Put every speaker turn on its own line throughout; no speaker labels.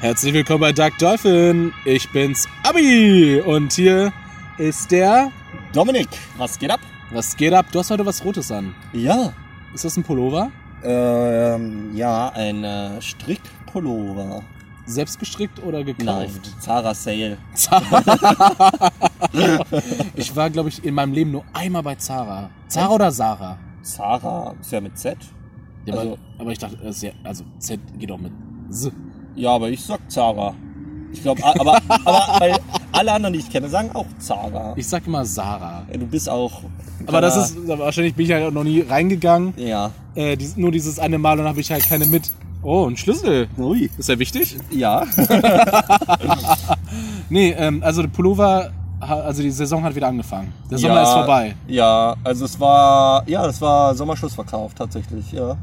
Herzlich willkommen bei Duck Dolphin. Ich bin's, Abi. Und hier ist der.
Dominik, was geht ab?
Was geht ab? Du hast heute was Rotes an.
Ja.
Ist das ein Pullover?
Ähm, ja, ein äh, Strickpullover.
Selbst gestrickt oder
Nein,
gekauft?
Zara Sale.
Ich war, glaube ich, in meinem Leben nur einmal bei Zara. Zara oder Sarah?
Zara ist ja mit Z.
Ja,
Also-
aber, aber ich dachte, ja, also Z geht auch mit S.
Ja, aber ich sag Zara. Ich glaube, aber, aber weil alle anderen, die ich kenne, sagen auch Zara.
Ich sag immer Sarah.
Du bist auch.
Aber das ist, wahrscheinlich bin ich halt noch nie reingegangen.
Ja.
Äh, dies, nur dieses eine Mal und habe ich halt keine mit. Oh, ein Schlüssel.
Ui.
Ist ja wichtig?
Ja.
Nee, ähm, also der Pullover, also die Saison hat wieder angefangen. Der Sommer
ja,
ist vorbei.
Ja, also es war. Ja, es war Sommerschlussverkauf tatsächlich, ja.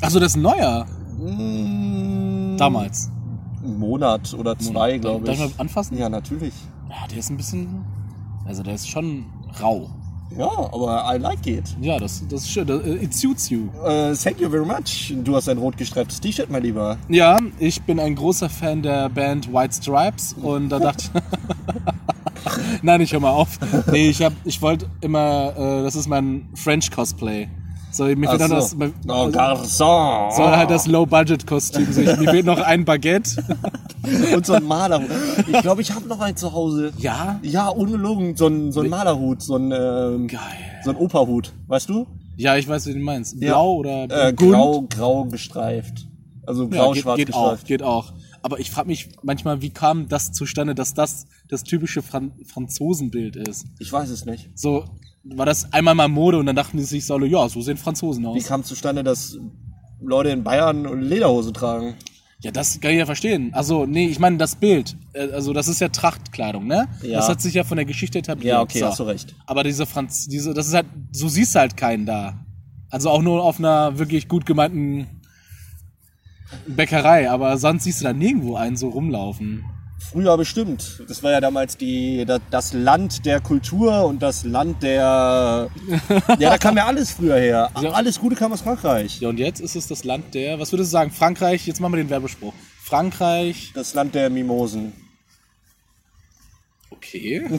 Achso, das ist ein neuer.
Mm,
Damals.
Ein Monat oder zwei, glaube
Darf
ich.
ich mal anfassen?
Ja, natürlich.
Ja, der ist ein bisschen. Also der ist schon rau.
Ja, aber I like it.
Ja, das, das ist schön. Äh, it suits you.
Äh, thank you very much. Du hast ein rot gestreiftes T-Shirt, mein Lieber.
Ja, ich bin ein großer Fan der Band White Stripes und da dachte ich. Nein, ich hör mal auf. Nee, ich hab, ich wollte immer, äh, das ist mein French Cosplay. So, mir fehlt
so.
das,
Oh, Garçon.
soll halt das Low-Budget-Kostüm. So, ich, mir fehlt noch ein Baguette.
Und so ein Malerhut. Ich glaube, ich habe noch einen zu Hause.
Ja?
Ja, ungelogen. So ein, so ein Malerhut. So ein, ähm,
Geil.
so ein Operhut. Weißt du?
Ja, ich weiß, wie du meinst.
Ja.
Blau oder
Äh, grau, grau gestreift. Also
Ja, geht,
grau-schwarz
geht auch,
gestreift.
geht auch. Aber ich frage mich manchmal, wie kam das zustande, dass das das typische Fran Franzosenbild ist?
Ich weiß es nicht.
So, war das einmal mal Mode und dann dachten die sich so, ja, so sehen Franzosen
Wie
aus.
kam zustande, dass Leute in Bayern Lederhose tragen?
Ja, das kann ich ja verstehen. Also, nee, ich meine das Bild. Äh, Also, das ist ja Trachtkleidung, ne?
Ja.
Das hat sich ja von der Geschichte etabliert.
Ja, okay, hast du recht.
Aber diese Franz, diese, das ist halt, so siehst du halt keinen da. Also auch nur auf einer wirklich gut gemeinten Bäckerei, aber sonst siehst du da nirgendwo einen so rumlaufen.
Früher bestimmt. Das war ja damals die, da- das Land der Kultur und das Land der. Ja, da kam ja alles früher her.
Ja.
Alles Gute kam aus Frankreich.
Ja, und jetzt ist es das Land der, was würdest du sagen? Frankreich, jetzt machen wir den Werbespruch. Frankreich,
Das Land der Mimosen.
okay.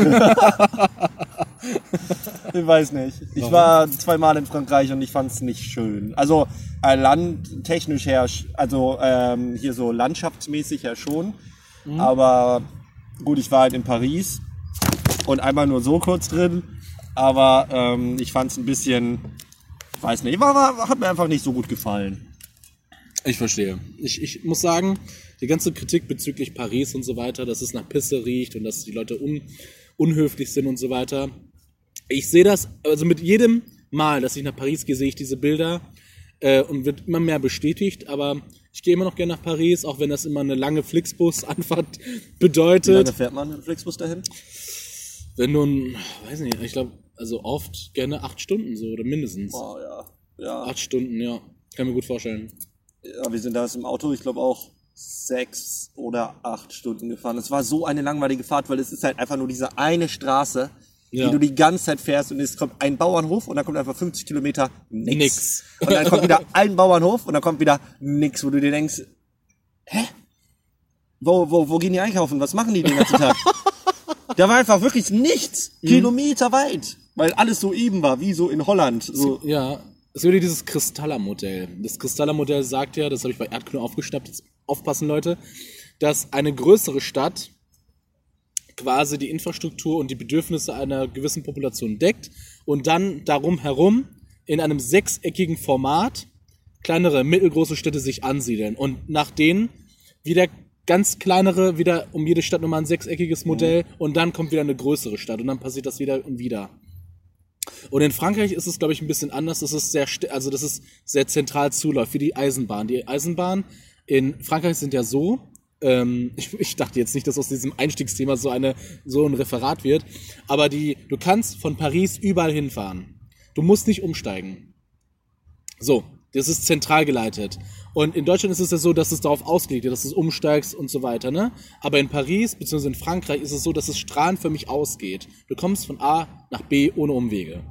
Ich weiß nicht. Ich war zweimal in Frankreich und ich fand es nicht schön. Also äh, landtechnisch her, also ähm, hier so landschaftsmäßig her schon. Aber gut, ich war halt in Paris und einmal nur so kurz drin. Aber ähm, ich fand es ein bisschen, weiß nicht, war, war, hat mir einfach nicht so gut gefallen.
Ich verstehe. Ich, ich muss sagen, die ganze Kritik bezüglich Paris und so weiter, dass es nach Pisse riecht und dass die Leute un, unhöflich sind und so weiter. Ich sehe das, also mit jedem Mal, dass ich nach Paris gehe, sehe ich diese Bilder äh, und wird immer mehr bestätigt, aber ich gehe immer noch gerne nach Paris, auch wenn das immer eine lange Flixbus-Anfahrt
Wie lange
bedeutet.
fährt man mit Flixbus dahin?
Wenn ein- weiß nicht, ich glaube, also oft gerne acht Stunden so oder mindestens.
Oh ja. Ja,
Acht Stunden, ja. Kann mir gut vorstellen.
ja wir sind da im Auto, ich glaube auch sechs oder acht Stunden gefahren. Es war so eine langweilige Fahrt, weil es ist halt einfach nur diese eine Straße,
Ja.
die du die ganze Zeit fährst und es kommt ein Bauernhof und dann kommt einfach 50 Kilometer nix.
Nix.
Und dann kommt wieder ein Bauernhof und dann kommt wieder nix, wo du dir denkst, hä? Wo, wo, wo gehen die einkaufen? Was machen die den ganzen Tag? da war einfach wirklich nichts.
Mhm.
Kilometer weit. Weil alles so eben war, wie so in Holland. So,
Ja, es würde dieses Kristaller-Modell. Das Kristaller-Modell sagt ja, das habe ich bei Erdkunde aufgeschnappt, jetzt aufpassen Leute, dass eine größere Stadt quasi die Infrastruktur und die Bedürfnisse einer gewissen Population deckt und dann darum herum in einem sechseckigen Format kleinere, mittelgroße Städte sich ansiedeln und nach denen wieder ganz kleinere, wieder um jede Stadt nochmal ein sechseckiges Modell und dann kommt wieder eine größere Stadt und dann passiert das wieder und wieder. Und in Frankreich ist es, glaube ich, ein bisschen anders. Das ist sehr, also das ist sehr zentral zuläuft, wie die Eisenbahn. Die Eisenbahn in Frankreich sind ja so, ähm, ich, ich dachte jetzt nicht, dass aus diesem Einstiegsthema so eine, so ein Referat wird, aber die, du kannst von Paris überall hinfahren. Du musst nicht umsteigen. So, das ist zentral geleitet. Und in Deutschland ist es ja so, dass es darauf ausgelegt ist, dass du umsteigst und so weiter, ne? Aber in Paris bzw. in Frankreich ist es so, dass es strahlenförmig ausgeht. Du kommst von A nach B ohne Umwege.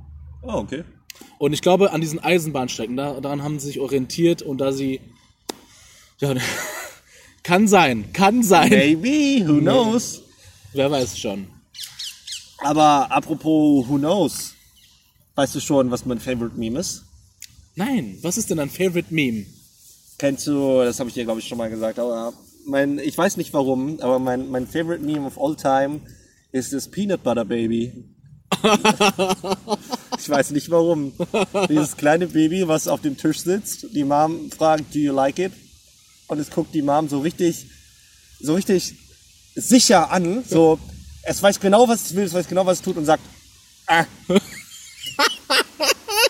oh, okay.
Und ich glaube, an diesen Eisenbahnstrecken, da, daran haben sie sich orientiert und da sie, ja, Kann sein, kann sein.
Maybe, who knows?
Wer weiß schon.
Aber apropos who knows, weißt du schon, was mein Favorite Meme ist?
Nein, was ist denn ein Favorite Meme?
Kennst du, das habe ich dir glaube ich schon mal gesagt, aber mein, ich weiß nicht warum, aber mein, mein Favorite Meme of all time ist das Peanut Butter Baby. ich weiß nicht warum. Dieses kleine Baby, was auf dem Tisch sitzt, die Mom fragt, do you like it? Und es guckt die Mom so richtig, so richtig sicher an, so, es weiß genau, was es will, es weiß genau, was es tut und sagt, ah.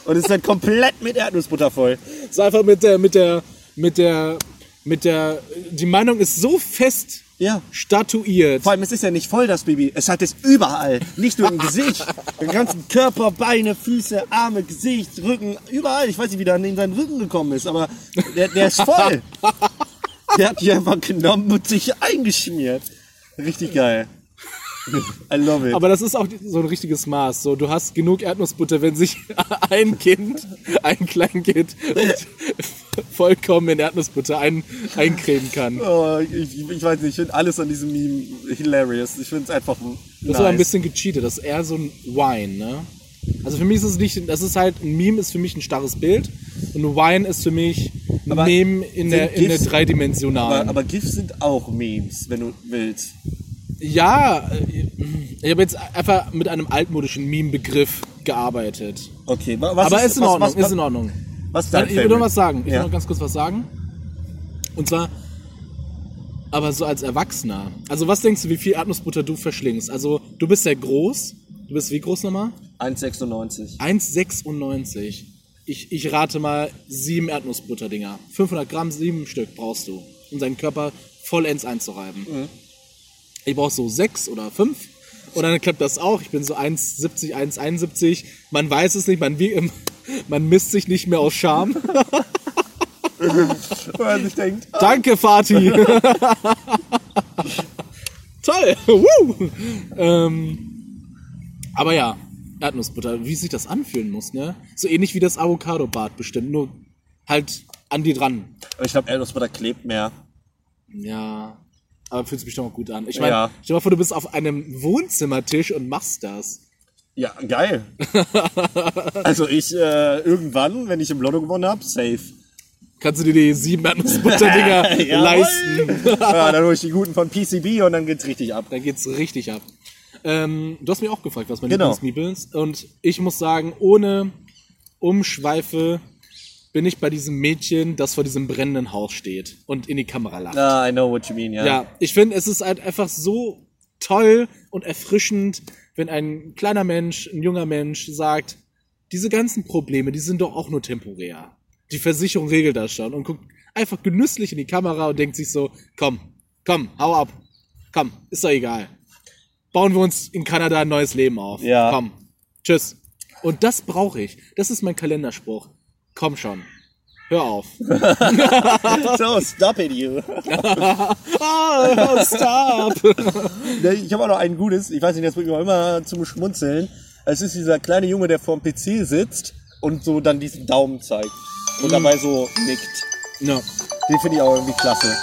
und es ist dann komplett mit Erdnussbutter voll.
So einfach mit der, mit der, mit der, mit der, die Meinung ist so fest
Ja.
statuiert.
Vor allem, es ist ja nicht voll, das Baby. Es hat es überall. Nicht nur im Gesicht. Den ganzen Körper, Beine, Füße, Arme, Gesicht, Rücken, überall. Ich weiß nicht, wie der in seinen Rücken gekommen ist, aber der, der ist voll. Der hat die einfach genommen und sich eingeschmiert. Richtig geil. I love it.
Aber das ist auch so ein richtiges Maß. So, du hast genug Erdnussbutter, wenn sich ein Kind, ein Kleinkind vollkommen in Erdnussbutter ein, eincremen kann.
Oh, ich, ich weiß nicht, ich finde alles an diesem Meme hilarious. Ich finde es einfach
Das
nice.
ist aber ein bisschen gecheatet. Das ist eher so ein Wine, ne? Also für mich ist es nicht, das ist halt, ein Meme ist für mich ein starres Bild und ein Wine ist für mich ein
Aber
Meme in der, in der dreidimensionalen.
aber, aber GIFs sind auch Memes, wenn du willst.
ja, äh, ich habe jetzt einfach mit einem altmodischen Meme-Begriff gearbeitet.
Okay, wa- was
aber ist, in
was-
Ordnung,
was-
ist in Ordnung.
Was ist dein
ich will noch was sagen. Ich
Ja.
will noch ganz kurz was sagen. Und zwar, aber so als Erwachsener. Also was denkst du, wie viel Erdnussbutter du verschlingst? Also du bist sehr groß. Du bist wie groß nochmal?
1,96.
1,96. Ich, ich rate mal sieben Erdnussbutterdinger. 500 Gramm, sieben Stück brauchst du, um deinen Körper vollends einzureiben. Ich brauche so sechs oder fünf. Und dann klappt das auch. Ich bin so 1,70, 1,71. Man weiß es nicht, man, wie, man misst sich nicht mehr aus Scham.
Er sich denkt, ah,
Danke, Fatih. Toll. Woo. Ähm, aber ja, Erdnussbutter, wie sich das anfühlen muss, ne? So ähnlich wie das Avocado-Bad bestimmt, nur halt an die dran.
aber ich glaube, Erdnussbutter klebt mehr.
Ja, aber fühlt sich bestimmt auch gut an. Ich meine,
Ja.
stell dir mal vor, du bist auf einem Wohnzimmertisch und machst das.
Ja, geil. also ich äh, irgendwann, wenn ich im Lotto gewonnen habe, safe.
Kannst du dir die sieben Erdnussbutter-Dinger leisten?
ja, dann hole ich die guten von PCB und dann geht's richtig ab.
Da geht's richtig ab. Ähm, du hast mich auch gefragt, was meine
Genau.
Lieblingsmiebel ist. Und ich muss sagen, ohne Umschweife bin ich bei diesem Mädchen, das vor diesem brennenden Haus steht und in die Kamera lacht.
Ah, I know what you mean, ja.
Ja, ich finde, es ist halt einfach so toll und erfrischend, wenn ein kleiner Mensch, ein junger Mensch sagt, diese ganzen Probleme, die sind doch auch nur temporär. Die Versicherung regelt das schon und guckt einfach genüsslich in die Kamera und denkt sich so, komm, komm, hau ab, komm, ist doch egal. Bauen wir uns in Kanada ein neues Leben auf.
Ja.
Komm, tschüss. Und das brauche ich. Das ist mein Kalenderspruch. Komm schon. Hör auf.
So, stop it, you.
Oh, stop.
Ich habe auch noch ein gutes, ich weiß nicht, das bringt mich auch immer zum Schmunzeln. Es ist dieser kleine Junge, der vorm PC sitzt und so dann diesen Daumen zeigt. Und dabei so nickt.
Ja.
Den finde ich auch irgendwie klasse.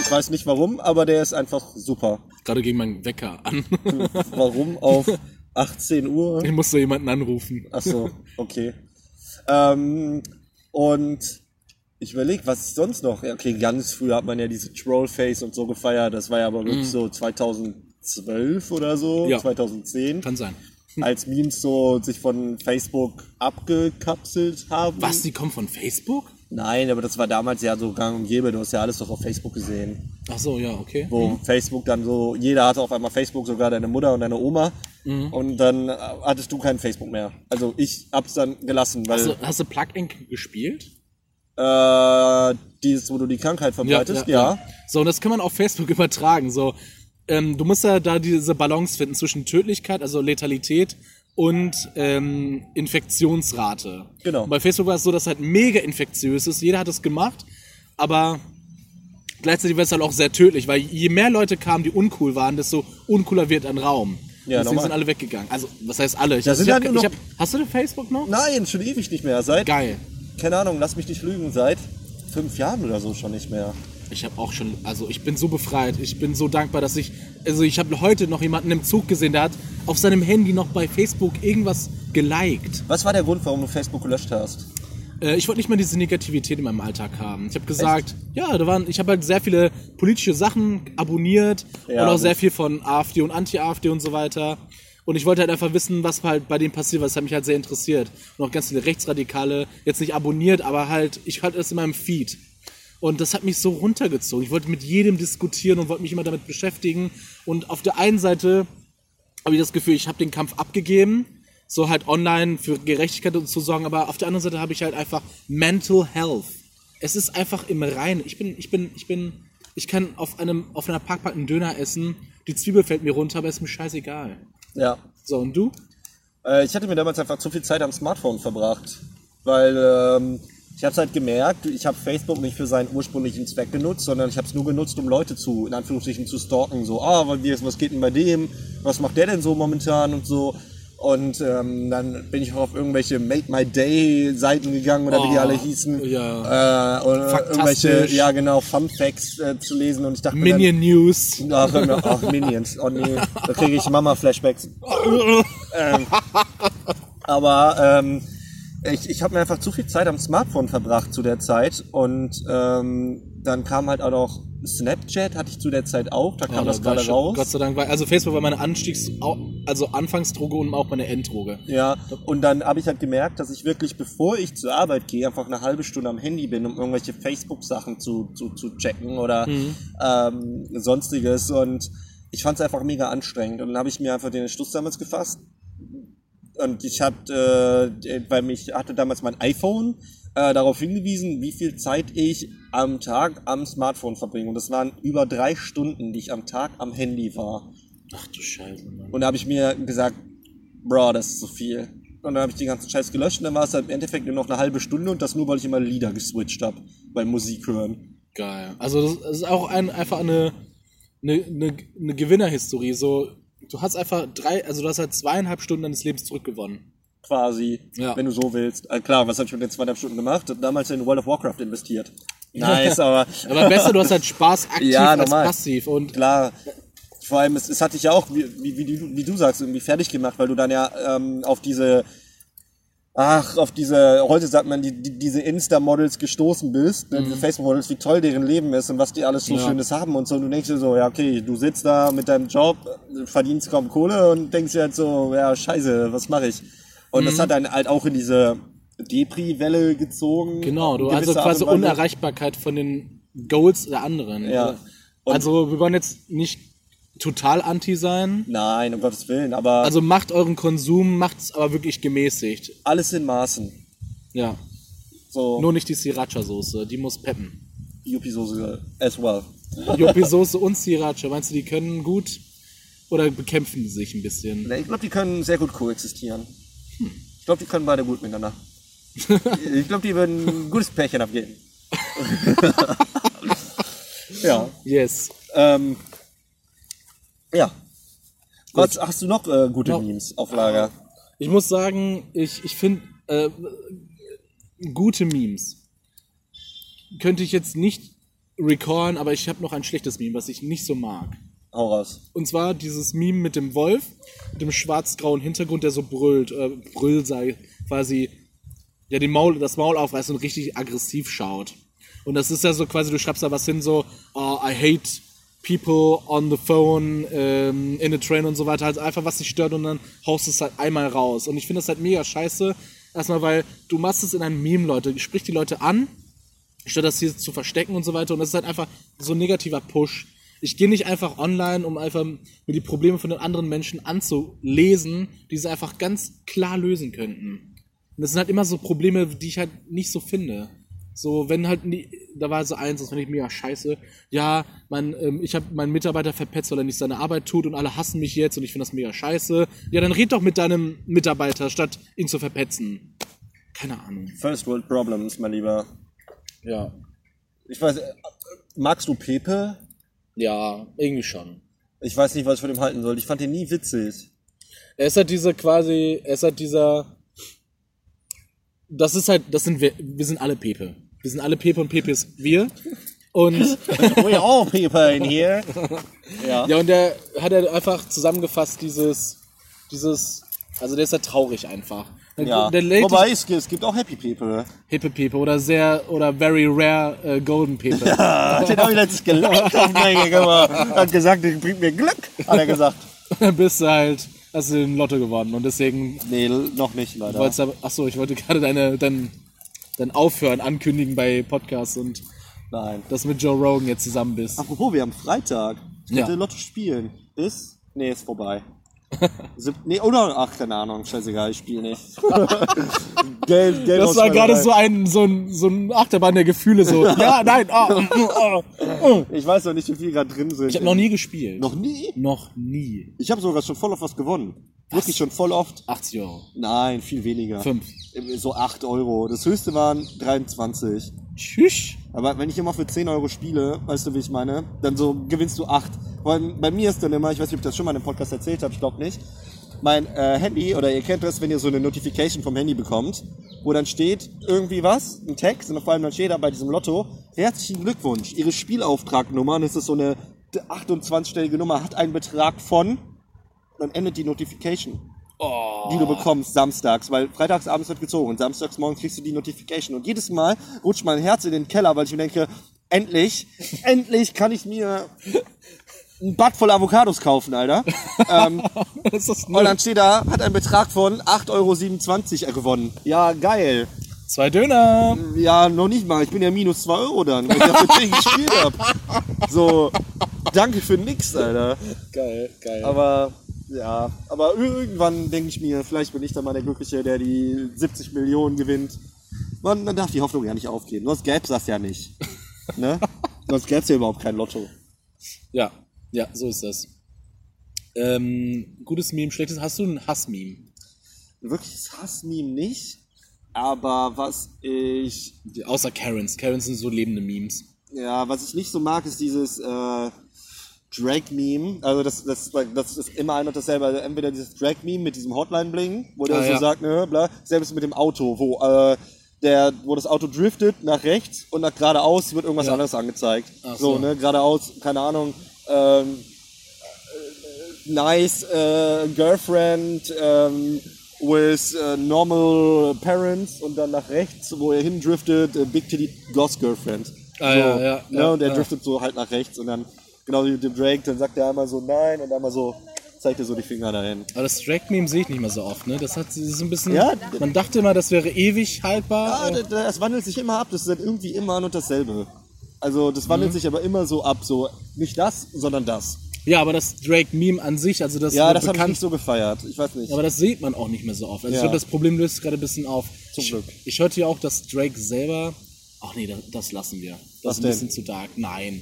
Ich weiß nicht warum, aber der ist einfach super.
Gerade ging mein Wecker an.
Warum auf 18 Uhr?
Ich musste jemanden anrufen.
Ach so, okay. Ähm, und ich überlege, was sonst noch? Okay, ganz früh hat man ja diese Trollface und so gefeiert. Das war ja aber wirklich so 2012 oder so,
Ja.
2010.
Kann sein.
Als Memes so sich von Facebook abgekapselt haben.
Was, die kommen von Facebook?
Nein, aber das war damals ja so gang und gäbe. Du hast ja alles doch auf Facebook gesehen.
Ach so, ja, okay.
Wo Facebook dann so, jeder hatte auf einmal Facebook, sogar deine Mutter und deine Oma. Und dann äh, hattest du kein Facebook mehr. Also ich hab's dann gelassen, weil
Hast du, hast du Plug Inc. gespielt?
äh, dieses, wo du die Krankheit verbreitest, ja.
So, und das kann man auf Facebook übertragen. So, ähm, du musst ja da diese Balance finden zwischen Tödlichkeit, also Letalität und ähm, Infektionsrate.
Genau.
Und bei Facebook war es so, dass halt mega infektiös ist. Jeder hat es gemacht, aber gleichzeitig war es halt auch sehr tödlich, weil je mehr Leute kamen, die uncool waren, desto uncooler wird ein Raum.
Ja,
Deswegen sind alle weggegangen. Also, was heißt alle? Ich,
Da
also,
sind
ich
halt
hab, ich hab, hast du denn Facebook noch?
Nein, schon ewig nicht mehr. Seit,
Geil.
keine Ahnung, lass mich nicht lügen, seit fünf Jahren oder so schon nicht mehr.
Ich habe auch schon, also ich bin so befreit, ich bin so dankbar, dass ich, also ich habe heute noch jemanden im Zug gesehen, der hat auf seinem Handy noch bei Facebook irgendwas geliked.
Was war der Grund, warum du Facebook gelöscht hast?
Äh, ich wollte nicht mehr diese Negativität in meinem Alltag haben. Ich habe gesagt, ja, da waren, ich habe halt sehr viele politische Sachen abonniert
Ja,
und auch
gut.
sehr viel von AfD und Anti-AfD und so weiter. Und ich wollte halt einfach wissen, was halt bei denen passiert, was hat mich halt sehr interessiert. Und auch ganz viele Rechtsradikale, jetzt nicht abonniert, aber halt, ich hatte das in meinem Feed. Und das hat mich so runtergezogen. Ich wollte mit jedem diskutieren und wollte mich immer damit beschäftigen. Und auf der einen Seite habe ich das Gefühl, ich habe den Kampf abgegeben, so halt online für Gerechtigkeit und zu sorgen, aber auf der anderen Seite habe ich halt einfach Mental Health. Es ist einfach im Reinen. Ich bin, ich bin, ich bin, ich kann auf einem, auf einer Parkbank einen Döner essen, die Zwiebel fällt mir runter, aber ist mir scheißegal.
Ja.
So, und du?
Äh, ich hatte mir damals einfach zu viel Zeit am Smartphone verbracht. Weil ähm, ich habe halt gemerkt, ich habe Facebook nicht für seinen ursprünglichen Zweck genutzt, sondern ich habe es nur genutzt, um Leute zu, in Anführungsstrichen, zu stalken. So, ah, was was geht denn bei dem? Was macht der denn so momentan und so. Und ähm, dann bin ich auch auf irgendwelche Make My Day Seiten gegangen oder wie die
Oh,
alle hießen.
ja.
Äh, oder irgendwelche, ja genau, Fun Facts äh, zu lesen und ich dachte
Minion News.
dann, ach, hör mir- ach, Minions, oh nee, da kriege ich Mama-Flashbacks. ähm, aber ähm, ich, ich habe mir einfach zu viel Zeit am Smartphone verbracht zu der Zeit und ähm, dann kam halt auch noch Snapchat, hatte ich zu der Zeit auch, da kam
Oh,
das gerade raus.
Gott sei Dank war, also Facebook war meine Anstiegs, also Anfangsdroge und auch meine Enddroge.
Ja, und dann habe ich halt gemerkt, dass ich wirklich, bevor ich zur Arbeit gehe, einfach eine halbe Stunde am Handy bin, um irgendwelche Facebook-Sachen zu, zu, zu checken oder ähm, sonstiges. Und ich fand es einfach mega anstrengend. Und dann habe ich mir einfach den Entschluss damals gefasst. Und ich hatte, äh, weil mich hatte damals mein iPhone äh, darauf hingewiesen, wie viel Zeit ich am Tag am Smartphone verbringe. Und das waren über drei Stunden, die ich am Tag am Handy war.
Ach du Scheiße, Mann.
Und da habe ich mir gesagt, bro, das ist zu viel. Und dann habe ich den ganzen Scheiß gelöscht und dann war es halt im Endeffekt nur noch eine halbe Stunde und das nur, weil ich immer Lieder geswitcht habe beim Musik hören.
Geil. Also das das ist auch ein, einfach eine, eine, eine, eine Gewinnerhistorie. So, du hast einfach drei, also du hast halt zweieinhalb Stunden deines Lebens zurückgewonnen.
Quasi,
Ja.
wenn du so willst. Äh, klar, was habe ich mit den zweieinhalb Stunden gemacht? Damals in World of Warcraft investiert. Nice, aber
Aber besser, du hast halt Spaß aktiv
Ja,
als passiv. Und
klar, vor allem, es, es hat dich ja auch, wie, wie, wie, du, wie du sagst, irgendwie fertig gemacht, weil du dann ja ähm, auf diese, ach, auf diese, heute sagt man, die, die, diese Insta-Models gestoßen bist, ne, diese Facebook-Models, wie toll deren Leben ist und was die alles so
Mhm. Ja.
Schönes haben und so. Und du denkst dir so, ja, okay, du sitzt da mit deinem Job, verdienst kaum Kohle und denkst dir halt so, ja, scheiße, was mache ich? Und
Mhm.
das hat dann halt auch in diese Depri-Welle gezogen.
genau, du also quasi. Unerreichbarkeit von den Goals der anderen.
Ja. Und-
Also wir wollen jetzt nicht total anti sein.
Nein, um Gottes Willen, aber
Also macht euren Konsum, macht es aber wirklich gemäßigt.
alles in Maßen.
Ja.
So,
Nur nicht die Sriracha-Soße, die muss peppen.
Yuppie-Soße as well.
Jopi-Soße und Sriracha, meinst du, die können gut oder bekämpfen die sich ein bisschen?
Ich glaube, die können sehr gut koexistieren. Ich glaube, die können beide gut miteinander. ich glaube, die würden ein gutes Pärchen abgeben. ja.
Yes.
Ähm, ja. Was hast du noch äh, gute
Ja.
Memes auf Lager?
Ich muss sagen, ich, ich finde äh, gute Memes könnte ich jetzt nicht recallen, aber ich habe noch ein schlechtes Meme, was ich nicht so mag.
Hau raus.
Und zwar dieses Meme mit dem Wolf, mit dem schwarz-grauen Hintergrund, der so brüllt, äh, brüllt sei, quasi, ja, den Maul, das Maul aufreißt und richtig aggressiv schaut. Und das ist ja so quasi, du schreibst da was hin, so, oh, I hate people on the phone, ähm, in the train und so weiter, halt einfach was dich stört und dann haust du es halt einmal raus. Und ich finde das halt mega scheiße. Erstmal, weil du machst es in einem Meme, Leute, sprich die Leute an, statt das hier zu verstecken und so weiter. Und das ist halt einfach so ein negativer Push. Ich gehe nicht einfach online, um einfach mir die Probleme von den anderen Menschen anzulesen, die sie einfach ganz klar lösen könnten. Und das sind halt immer so Probleme, die ich halt nicht so finde. So, wenn halt, nie, da war so eins, das fand ich mega scheiße. Ja, mein, ähm, ich habe meinen Mitarbeiter verpetzt, weil er nicht seine Arbeit tut und alle hassen mich jetzt und ich finde das mega scheiße. Ja, dann red doch mit deinem Mitarbeiter, statt ihn zu verpetzen. Keine Ahnung.
First World Problems, mein Lieber.
Ja.
Ich weiß, äh, magst du Pepe?
Ja, irgendwie schon.
Ich weiß nicht, was ich von dem halten soll. Ich fand den nie witzig.
Er ist halt dieser quasi, er ist halt dieser. Das ist halt, das sind wir, wir sind alle Pepe. Wir sind alle Pepe und Pepe ist wir. Und
We all people in here. Ja.
ja, und der hat er einfach zusammengefasst dieses, dieses, also der ist ja traurig einfach. Der,
ja.
der
Wobei, es, es gibt auch Happy People.
Hippe Pepe oder sehr, oder very rare äh, Golden Pepe.
Ah, den habe ich letztens geleckt auf. Hat gesagt, das bringt mir Glück, hat er gesagt.
Dann bist du halt, hast du den Lotto gewonnen und deswegen
Nee, noch nicht, leider.
achso, ich wollte gerade deine, dein, dein Aufhören ankündigen bei Podcasts und
Nein.
dass du mit Joe Rogan jetzt zusammen bist.
Apropos, wir haben Freitag. Ich
Ja.
könnte Lotto spielen. Ist? Nee, ist vorbei. Sieb nee, oder? Ach, keine Ahnung. Scheißegal, ich spiele nicht. Geld, Geld
Das war gerade so ein, so ein, so ein Achterbahn der Gefühle, so, ja, nein, mm, ah, ah.
Ich weiß noch nicht, wie viel gerade drin sind.
Ich habe noch nie gespielt.
Noch nie?
Noch nie.
Ich habe sogar schon voll auf was gewonnen. Wirklich schon voll oft.
80 Euro.
Nein, viel weniger.
Fünf.
So 8 Euro. Das höchste waren 23.
Tschüss.
Aber wenn ich immer für 10 Euro spiele, weißt du, wie ich meine, dann so gewinnst du 8. Weil bei mir ist dann immer, ich weiß nicht, ob ich das schon mal im Podcast erzählt habe, ich glaube nicht, mein äh, Handy, oder ihr kennt das, wenn ihr so eine Notification vom Handy bekommt, wo dann steht irgendwie was, ein Text, und vor allem dann steht da bei diesem Lotto, herzlichen Glückwunsch, Ihre Spielauftragnummer, und es ist so eine 28-stellige Nummer, hat einen Betrag von, dann endet die Notification
Oh.
die du bekommst samstags, weil freitags abends wird gezogen und samstags morgen kriegst du die Notification. Und jedes Mal rutscht mein Herz in den Keller, weil ich mir denke, endlich, endlich kann ich mir ein Bad voll Avocados kaufen, Alter. ähm, und dann steht da, hat einen Betrag von 8,27 Euro gewonnen. Ja, geil.
zwei Döner.
Ja, noch nicht mal. Ich bin ja minus 2 Euro dann, weil ich ja für 10 gespielt hab. So, danke für nix, Alter.
Geil, geil.
Aber ja, aber irgendwann denke ich mir, vielleicht bin ich dann mal der Glückliche, der die 70 Millionen gewinnt. Man, dann darf die Hoffnung ja nicht aufgeben. Sonst gäbe es das ja nicht. Ne? Sonst gäbe es ja überhaupt kein Lotto.
ja, ja, so ist das. Ähm, gutes Meme, schlechtes. Hast du ein Hassmeme?
Wirkliches Hassmeme nicht. Aber was ich,
Außer Karens. Karens sind so lebende Memes.
ja, was ich nicht so mag, ist dieses äh, Drake-Meme. Also das, das, das ist immer ein und dasselbe. Also entweder dieses Drake-Meme mit diesem Hotline-Bling, wo der
Ah,
so
ja.
sagt, ne, bla, selbst mit dem Auto, wo äh, der, wo das Auto driftet nach rechts und nach geradeaus wird irgendwas
Ja.
anderes angezeigt.
Ach
so,
so.
ne, geradeaus, keine Ahnung, ähm, äh, nice äh, girlfriend ähm, with äh, normal parents und dann nach rechts, wo er hindriftet, äh, big titty ghost girlfriend.
Ah,
so,
ja, ja,
ne,
ja,
und der
ja.
driftet so halt nach rechts und dann genau wie mit dem Drake, dann sagt er einmal so nein und einmal so zeigt er so die Finger dahin.
Aber das Drake-Meme sehe ich nicht mehr so oft, ne? Das hat das ist ein bisschen.
Ja.
Man dachte immer, das wäre ewig haltbar.
Ja, das, wandelt sich immer ab, das ist dann irgendwie immer ein und dasselbe. Also das wandelt sich aber immer so ab, so nicht das, sondern das.
ja, aber das Drake-Meme an sich, also das
Ja, das habe ich nicht so gefeiert. Ich weiß nicht.
aber das sieht man auch nicht mehr so oft. Also ich
Ja.
glaube, das Problem löst sich gerade ein bisschen auf.
Zum
ich,
Glück.
Ich hörte ja auch, dass Drake selber. Ach nee, das, das lassen wir. Das
Was
ist ein bisschen
denn?
zu dark. Nein,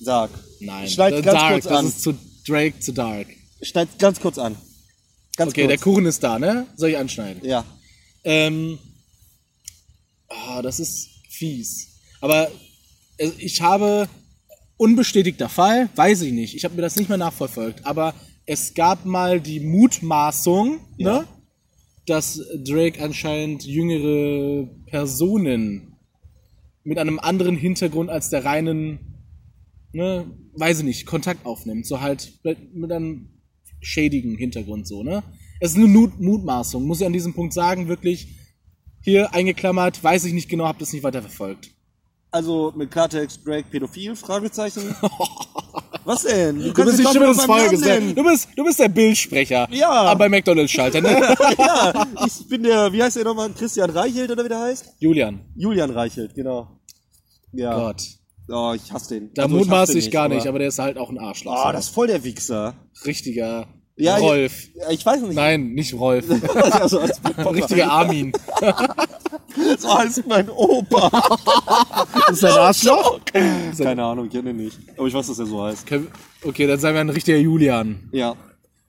Sag.
nein.
Schneid ganz
dark,
kurz
das
an.
ist zu Drake zu dark.
Schneid ganz kurz an. Ganz
Okay, der
kurz.
Kuchen ist da, ne? Soll ich anschneiden?
Ja.
Ähm, ah, das ist fies. Aber äh, ich habe unbestätigter Fall, weiß ich nicht. Ich habe mir das nicht mehr nachverfolgt. Aber es gab mal die Mutmaßung,
Ja.
ne, dass Drake anscheinend jüngere Personen mit einem anderen Hintergrund als der reinen, ne, weiß ich nicht, Kontakt aufnimmt. So halt mit einem schädigen Hintergrund so, ne? Es ist eine Mut Mutmaßung, muss ich an diesem Punkt sagen, wirklich hier eingeklammert, weiß ich nicht genau, hab das nicht weiter verfolgt.
Also mit Klartext Drake pädophil? Fragezeichen. Was denn?
Du bist
beim Namen
Volkes, ne?
nennen.
du bist, du bist der Bildsprecher.
Ja.
Aber bei McDonalds Schalter, ne?
ja, ich bin der, wie heißt der nochmal? Christian Reichelt oder wie der heißt?
Julian,
Julian Reichelt, genau. Ja.
Gott.
Oh, ich hasse den.
Da
Also,
mutmaße
den
ich gar nicht, aber der ist halt auch ein Arschloch.
Oh, das ist voll der Wichser.
Richtiger
Ja,
Rolf.
Ja, ich weiß nicht.
Nein, nicht Rolf.
also, als
Richtiger Armin.
so heißt mein Opa.
Ist ein Arschloch?
Keine Ahnung, ich kenne ihn nicht. Aber ich weiß, dass er so heißt.
Okay, dann sagen wir ein richtiger Julian.
Ja.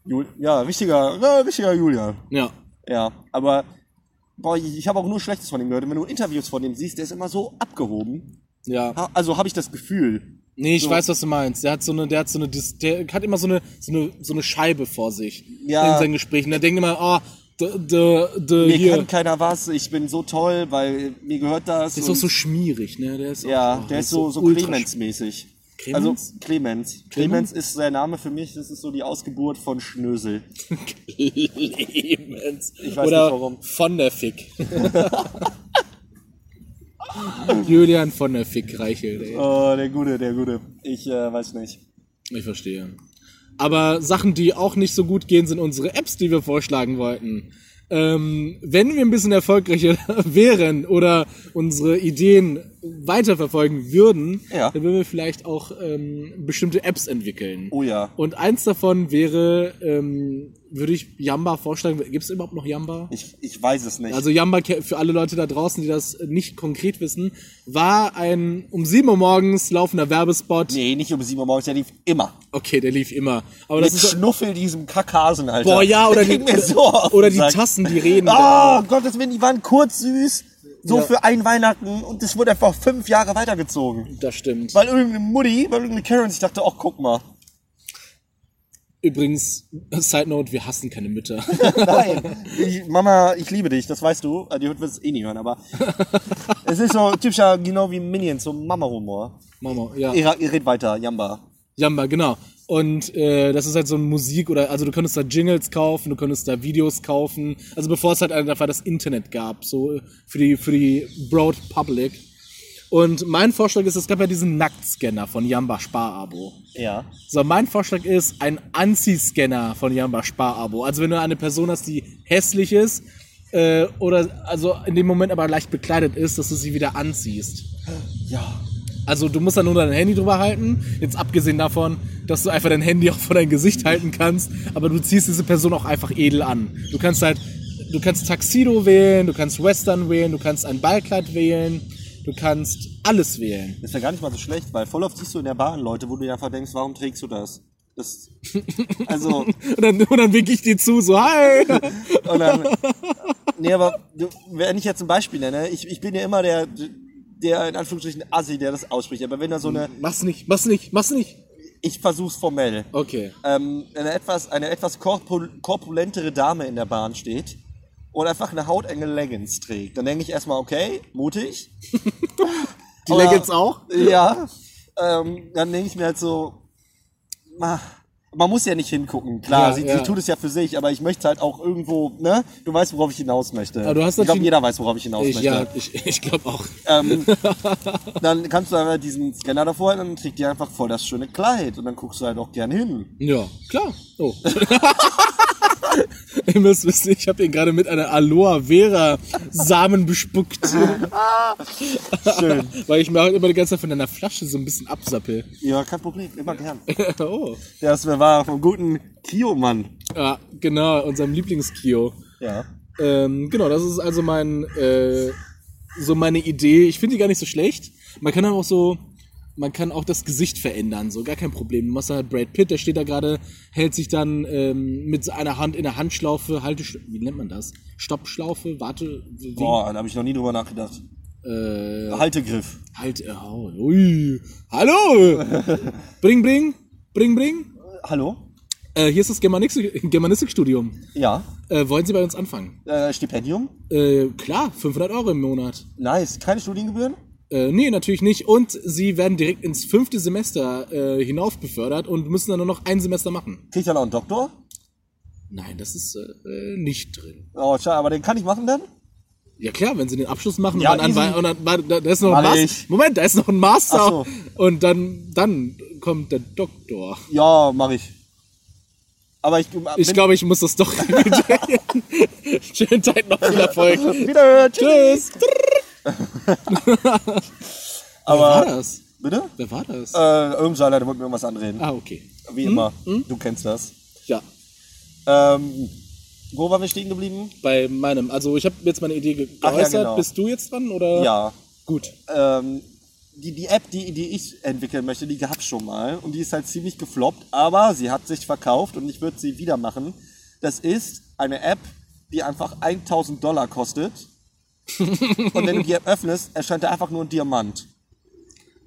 Jul ja, richtiger, ja, richtiger Julian.
Ja.
Ja, aber boah, ich, ich habe auch nur Schlechtes von ihm gehört. Und wenn du Interviews von ihm siehst, der ist immer so abgehoben.
Ja.
Ha- Also habe ich das Gefühl.
Nee, ich
So.
weiß, was du meinst. Der hat so eine, der hat so eine, der hat immer so eine, so eine, so eine Scheibe vor sich
Ja.
in seinen Gesprächen. Der denkt immer, oh, de, de, de,
Mir
hier.
kann keiner was, ich bin so toll, weil mir gehört das.
Der ist auch so schmierig, ne? Der ist auch,
ja,
oh,
der ist so, so Clemens-mäßig.
Clemens?
Also Clemens. Clemens ist der Name für mich, das ist so die Ausgeburt von Schnösel.
Clemens.
Ich weiß
Oder
nicht warum.
von der Fick. Julian von der Fick Reichelt, ey.
Oh, der Gute, der Gute. Ich äh, weiß nicht.
Ich verstehe. Aber Sachen, die auch nicht so gut gehen, sind unsere Apps, die wir vorschlagen wollten. Ähm, wenn wir ein bisschen erfolgreicher wären oder unsere Ideen weiterverfolgen würden,
Ja.
dann würden wir vielleicht auch ähm, bestimmte Apps entwickeln.
Oh ja.
Und eins davon wäre, ähm, würde ich Yamba vorschlagen. Gibt es überhaupt noch Yamba?
Ich, ich weiß es nicht.
Also Yamba, für alle Leute da draußen, die das nicht konkret wissen, war ein um 7 Uhr morgens laufender Werbespot.
nee, nicht um 7 Uhr morgens, der lief immer.
Okay, der lief immer. Aber
Mit
das ist
Schnuffel diesem Kackhasen, Alter.
Boah, ja, oder
Der
die,
so
oder die. Tassen, die reden.
Oh, Gottes Willen, die waren kurz süß. So
Ja.
für ein Weihnachten und das wurde einfach fünf Jahre weitergezogen.
Das stimmt.
Weil irgendeine Mutti, weil irgendeine Karen sich dachte, ach guck mal.
Übrigens, Side Note, wir hassen keine Mütter.
Nein, ich, Mama, ich liebe dich, das weißt du. Die wird es eh nie hören, aber es ist so typischer, genau wie Minions, so Mama-Humor.
Mama, ja.
Ihr, ihr redet weiter, Jamba.
Jamba, genau. Und äh, das ist halt so ein Musik oder also du könntest da Jingles kaufen, du könntest da Videos kaufen. Also bevor es halt einfach das Internet gab, so für die für die Broad Public. Und mein Vorschlag ist, es gab ja diesen Nacktscanner von Jamba Sparabo.
Ja.
So, mein Vorschlag ist ein Anziehscanner von Jamba Sparabo. Also wenn du eine Person hast, die hässlich ist äh, oder also in dem Moment aber leicht bekleidet ist, dass du sie wieder anziehst.
Ja.
Also du musst dann nur dein Handy drüber halten. Jetzt abgesehen davon, dass du einfach dein Handy auch vor dein Gesicht halten kannst, aber du ziehst diese Person auch einfach edel an. Du kannst halt, du kannst Taxido wählen, du kannst Western wählen, du kannst ein Ballkleid wählen, du kannst alles wählen.
Ist ja gar nicht mal so schlecht, weil voll oft siehst du in der Bahn Leute, wo du dir einfach denkst, warum trägst du das? Das, also,
Und dann, und dann wink ich dir zu, so hi.
und dann, nee, aber wenn ich jetzt ein Beispiel nenne, ich, ich bin ja immer der, der in Anführungsstrichen Assi, der das ausspricht, aber wenn da so eine,
Mach's nicht, mach's nicht, mach's nicht.
ich versuch's formell,
Okay.
ähm, eine etwas, eine etwas korpul korpulentere Dame in der Bahn steht und einfach eine hautenge Leggings trägt, dann denke ich erstmal, okay, mutig.
Die Leggings auch?
Ja, ähm, dann denke ich mir halt so, ma, man muss ja nicht hingucken. Klar,
Ja,
sie,
ja.
sie tut es ja für sich, aber ich möchte halt auch irgendwo, ne? Du weißt, worauf ich hinaus möchte.
Aber du hast
ich glaube, jeder weiß, worauf ich hinaus
Ich,
möchte.
ja, ich, ich glaube auch.
Ähm, dann kannst du einfach diesen Scanner davor halten und dann trägt die einfach voll das schöne Kleid und dann guckst du halt auch gern hin.
Ja, klar. Oh. Ihr müsst wissen, ich habe ihn gerade mit einer Aloe Vera Samen bespuckt.
Schön.
Weil ich mir halt immer die ganze Zeit von deiner Flasche so ein bisschen absappel.
ja, kein Problem, immer gern.
oh.
Das war vom guten Kio-Mann.
Ja, genau, unserem Lieblingskio.
Ja.
Ähm, genau, das ist also mein, äh, so meine Idee. Ich finde die gar nicht so schlecht. Man kann dann auch so, man kann auch das Gesicht verändern, so gar kein Problem. Du machst halt Brad Pitt, der steht da gerade, hält sich dann ähm, mit einer Hand in der Handschlaufe, halte, wie nennt man das? Stoppschlaufe, warte, wie?
Boah, da habe ich noch nie drüber nachgedacht.
Äh,
Haltegriff.
halt, oh, ui. Hallo! bring, bring, bring, bring.
Hallo?
Äh, hier ist das Germanistik- Germanistikstudium.
Ja.
Äh, wollen Sie bei uns anfangen?
Äh, Stipendium?
Äh, klar, 500 Euro im Monat.
Nice. Keine Studiengebühren?
Äh, nee, natürlich nicht. Und sie werden direkt ins fünfte Semester äh, hinauf befördert und müssen dann nur noch ein Semester machen.
Krieg ich dann auch einen Doktor?
Nein, das ist äh, nicht drin.
Oh, schade, aber den kann ich machen dann?
Ja klar, wenn sie den Abschluss machen
Ja,
und dann, und dann, und dann da ist noch ein Master.
ich.
Moment, da ist noch ein Master.
So.
Und dann, dann kommt der Doktor.
Ja, mache ich. Aber ich,
Ich glaube, ich muss das doch. Schönen Tag noch, viel Erfolg.
wieder.
Tschüss. Wer war
Aber
das?
bitte?
Wer war das?
Äh, irgendein der wollte mir irgendwas anreden.
Ah, okay.
Wie immer. Du kennst das.
Ja,
Ähm, wo waren wir stehen geblieben?
bei meinem. Also ich habe jetzt meine Idee ge-
Ach ja,
geäußert.
genau.
Bist du jetzt dran oder?
Ja.
Gut.
Ähm, die, die App, die, die ich entwickeln möchte, die gab's schon mal. Und die ist halt ziemlich gefloppt, aber sie hat sich verkauft und ich würde sie wieder machen. Das ist eine App, die einfach 1000 Dollar kostet. Und wenn du die App öffnest, erscheint da einfach nur ein Diamant.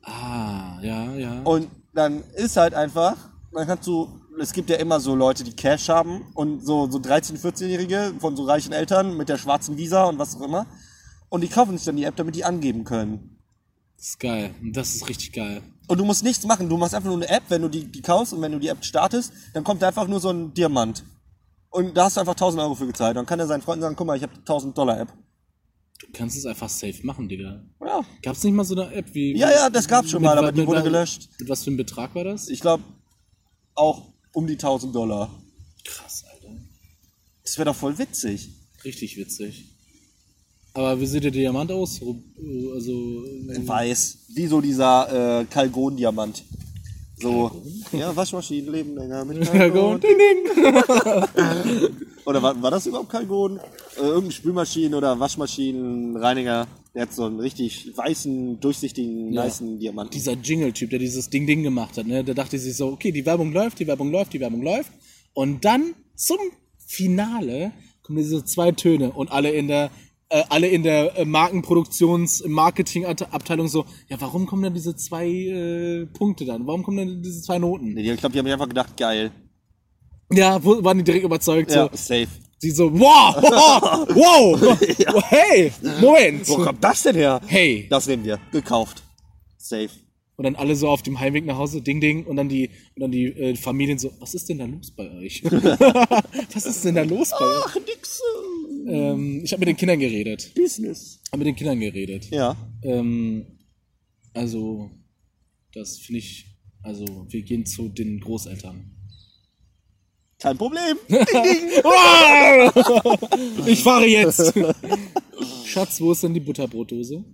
Ah, ja, ja.
Und dann ist halt einfach, dann kannst du es gibt ja immer so Leute, die Cash haben und so, so 13-, 14-Jährige von so reichen Eltern mit der schwarzen Visa und was auch immer. Und die kaufen sich dann die App, damit die angeben können.
Das ist geil. Das ist richtig geil.
Und du musst nichts machen. Du machst einfach nur eine App, wenn du die, die kaufst und wenn du die App startest, dann kommt da einfach nur so ein Diamant. Und da hast du einfach 1000 Euro für gezahlt. Dann kann er seinen Freunden sagen, guck mal, ich habe 1000 Dollar App.
Du kannst es einfach safe machen, Digga.
Ja.
Gab's nicht mal so eine App wie.
Ja, ja, das gab's schon
mit
mal, aber die wurde gelöscht.
Mit was für einem Betrag war das?
Ich glaube auch um die 1000 Dollar.
Krass, Alter.
Das wäre doch voll witzig.
Richtig witzig. Aber wie sieht der Diamant aus? Äh, Also.
Weiß. Wie so dieser äh, Kalgon-Diamant. So, ja, Waschmaschinen leben länger mit Kalgon.
Ding, ding.
Oder war, war das überhaupt Kalgon? Äh, irgendein Spülmaschinen- oder Waschmaschinenreiniger, der hat so einen richtig weißen, durchsichtigen,
Ja.
nicen Diamanten.
Dieser Jingle-Typ, der dieses Ding-Ding gemacht hat, ne? Der dachte sich so, okay, die Werbung läuft, die Werbung läuft, die Werbung läuft. Und dann zum Finale kommen diese zwei Töne und alle in der äh, alle in der äh, Markenproduktions-, Marketing-Abteilung so, ja, warum kommen denn diese zwei äh, Punkte dann? Warum kommen denn diese zwei Noten?
Nee, ich glaube, die haben einfach gedacht, geil.
Ja, wo, waren die direkt überzeugt,
Ja,
so,
safe.
die so, wow, wow, wow, hey, Moment.
Wo kommt das denn her?
Hey.
Das nehmen wir. Gekauft. Safe.
Und dann alle so auf dem Heimweg nach Hause, ding, ding, und dann die, und dann die äh, Familien so, was ist denn da los bei euch? was ist denn da los bei euch?
Ach, nix.
Ähm, ich habe mit den Kindern geredet.
Business.
Hab mit den Kindern geredet.
Ja.
Ähm, also, das finde ich, also, wir gehen zu den Großeltern.
Kein Problem.
Ich fahre jetzt! Schatz, wo ist denn die Butterbrotdose?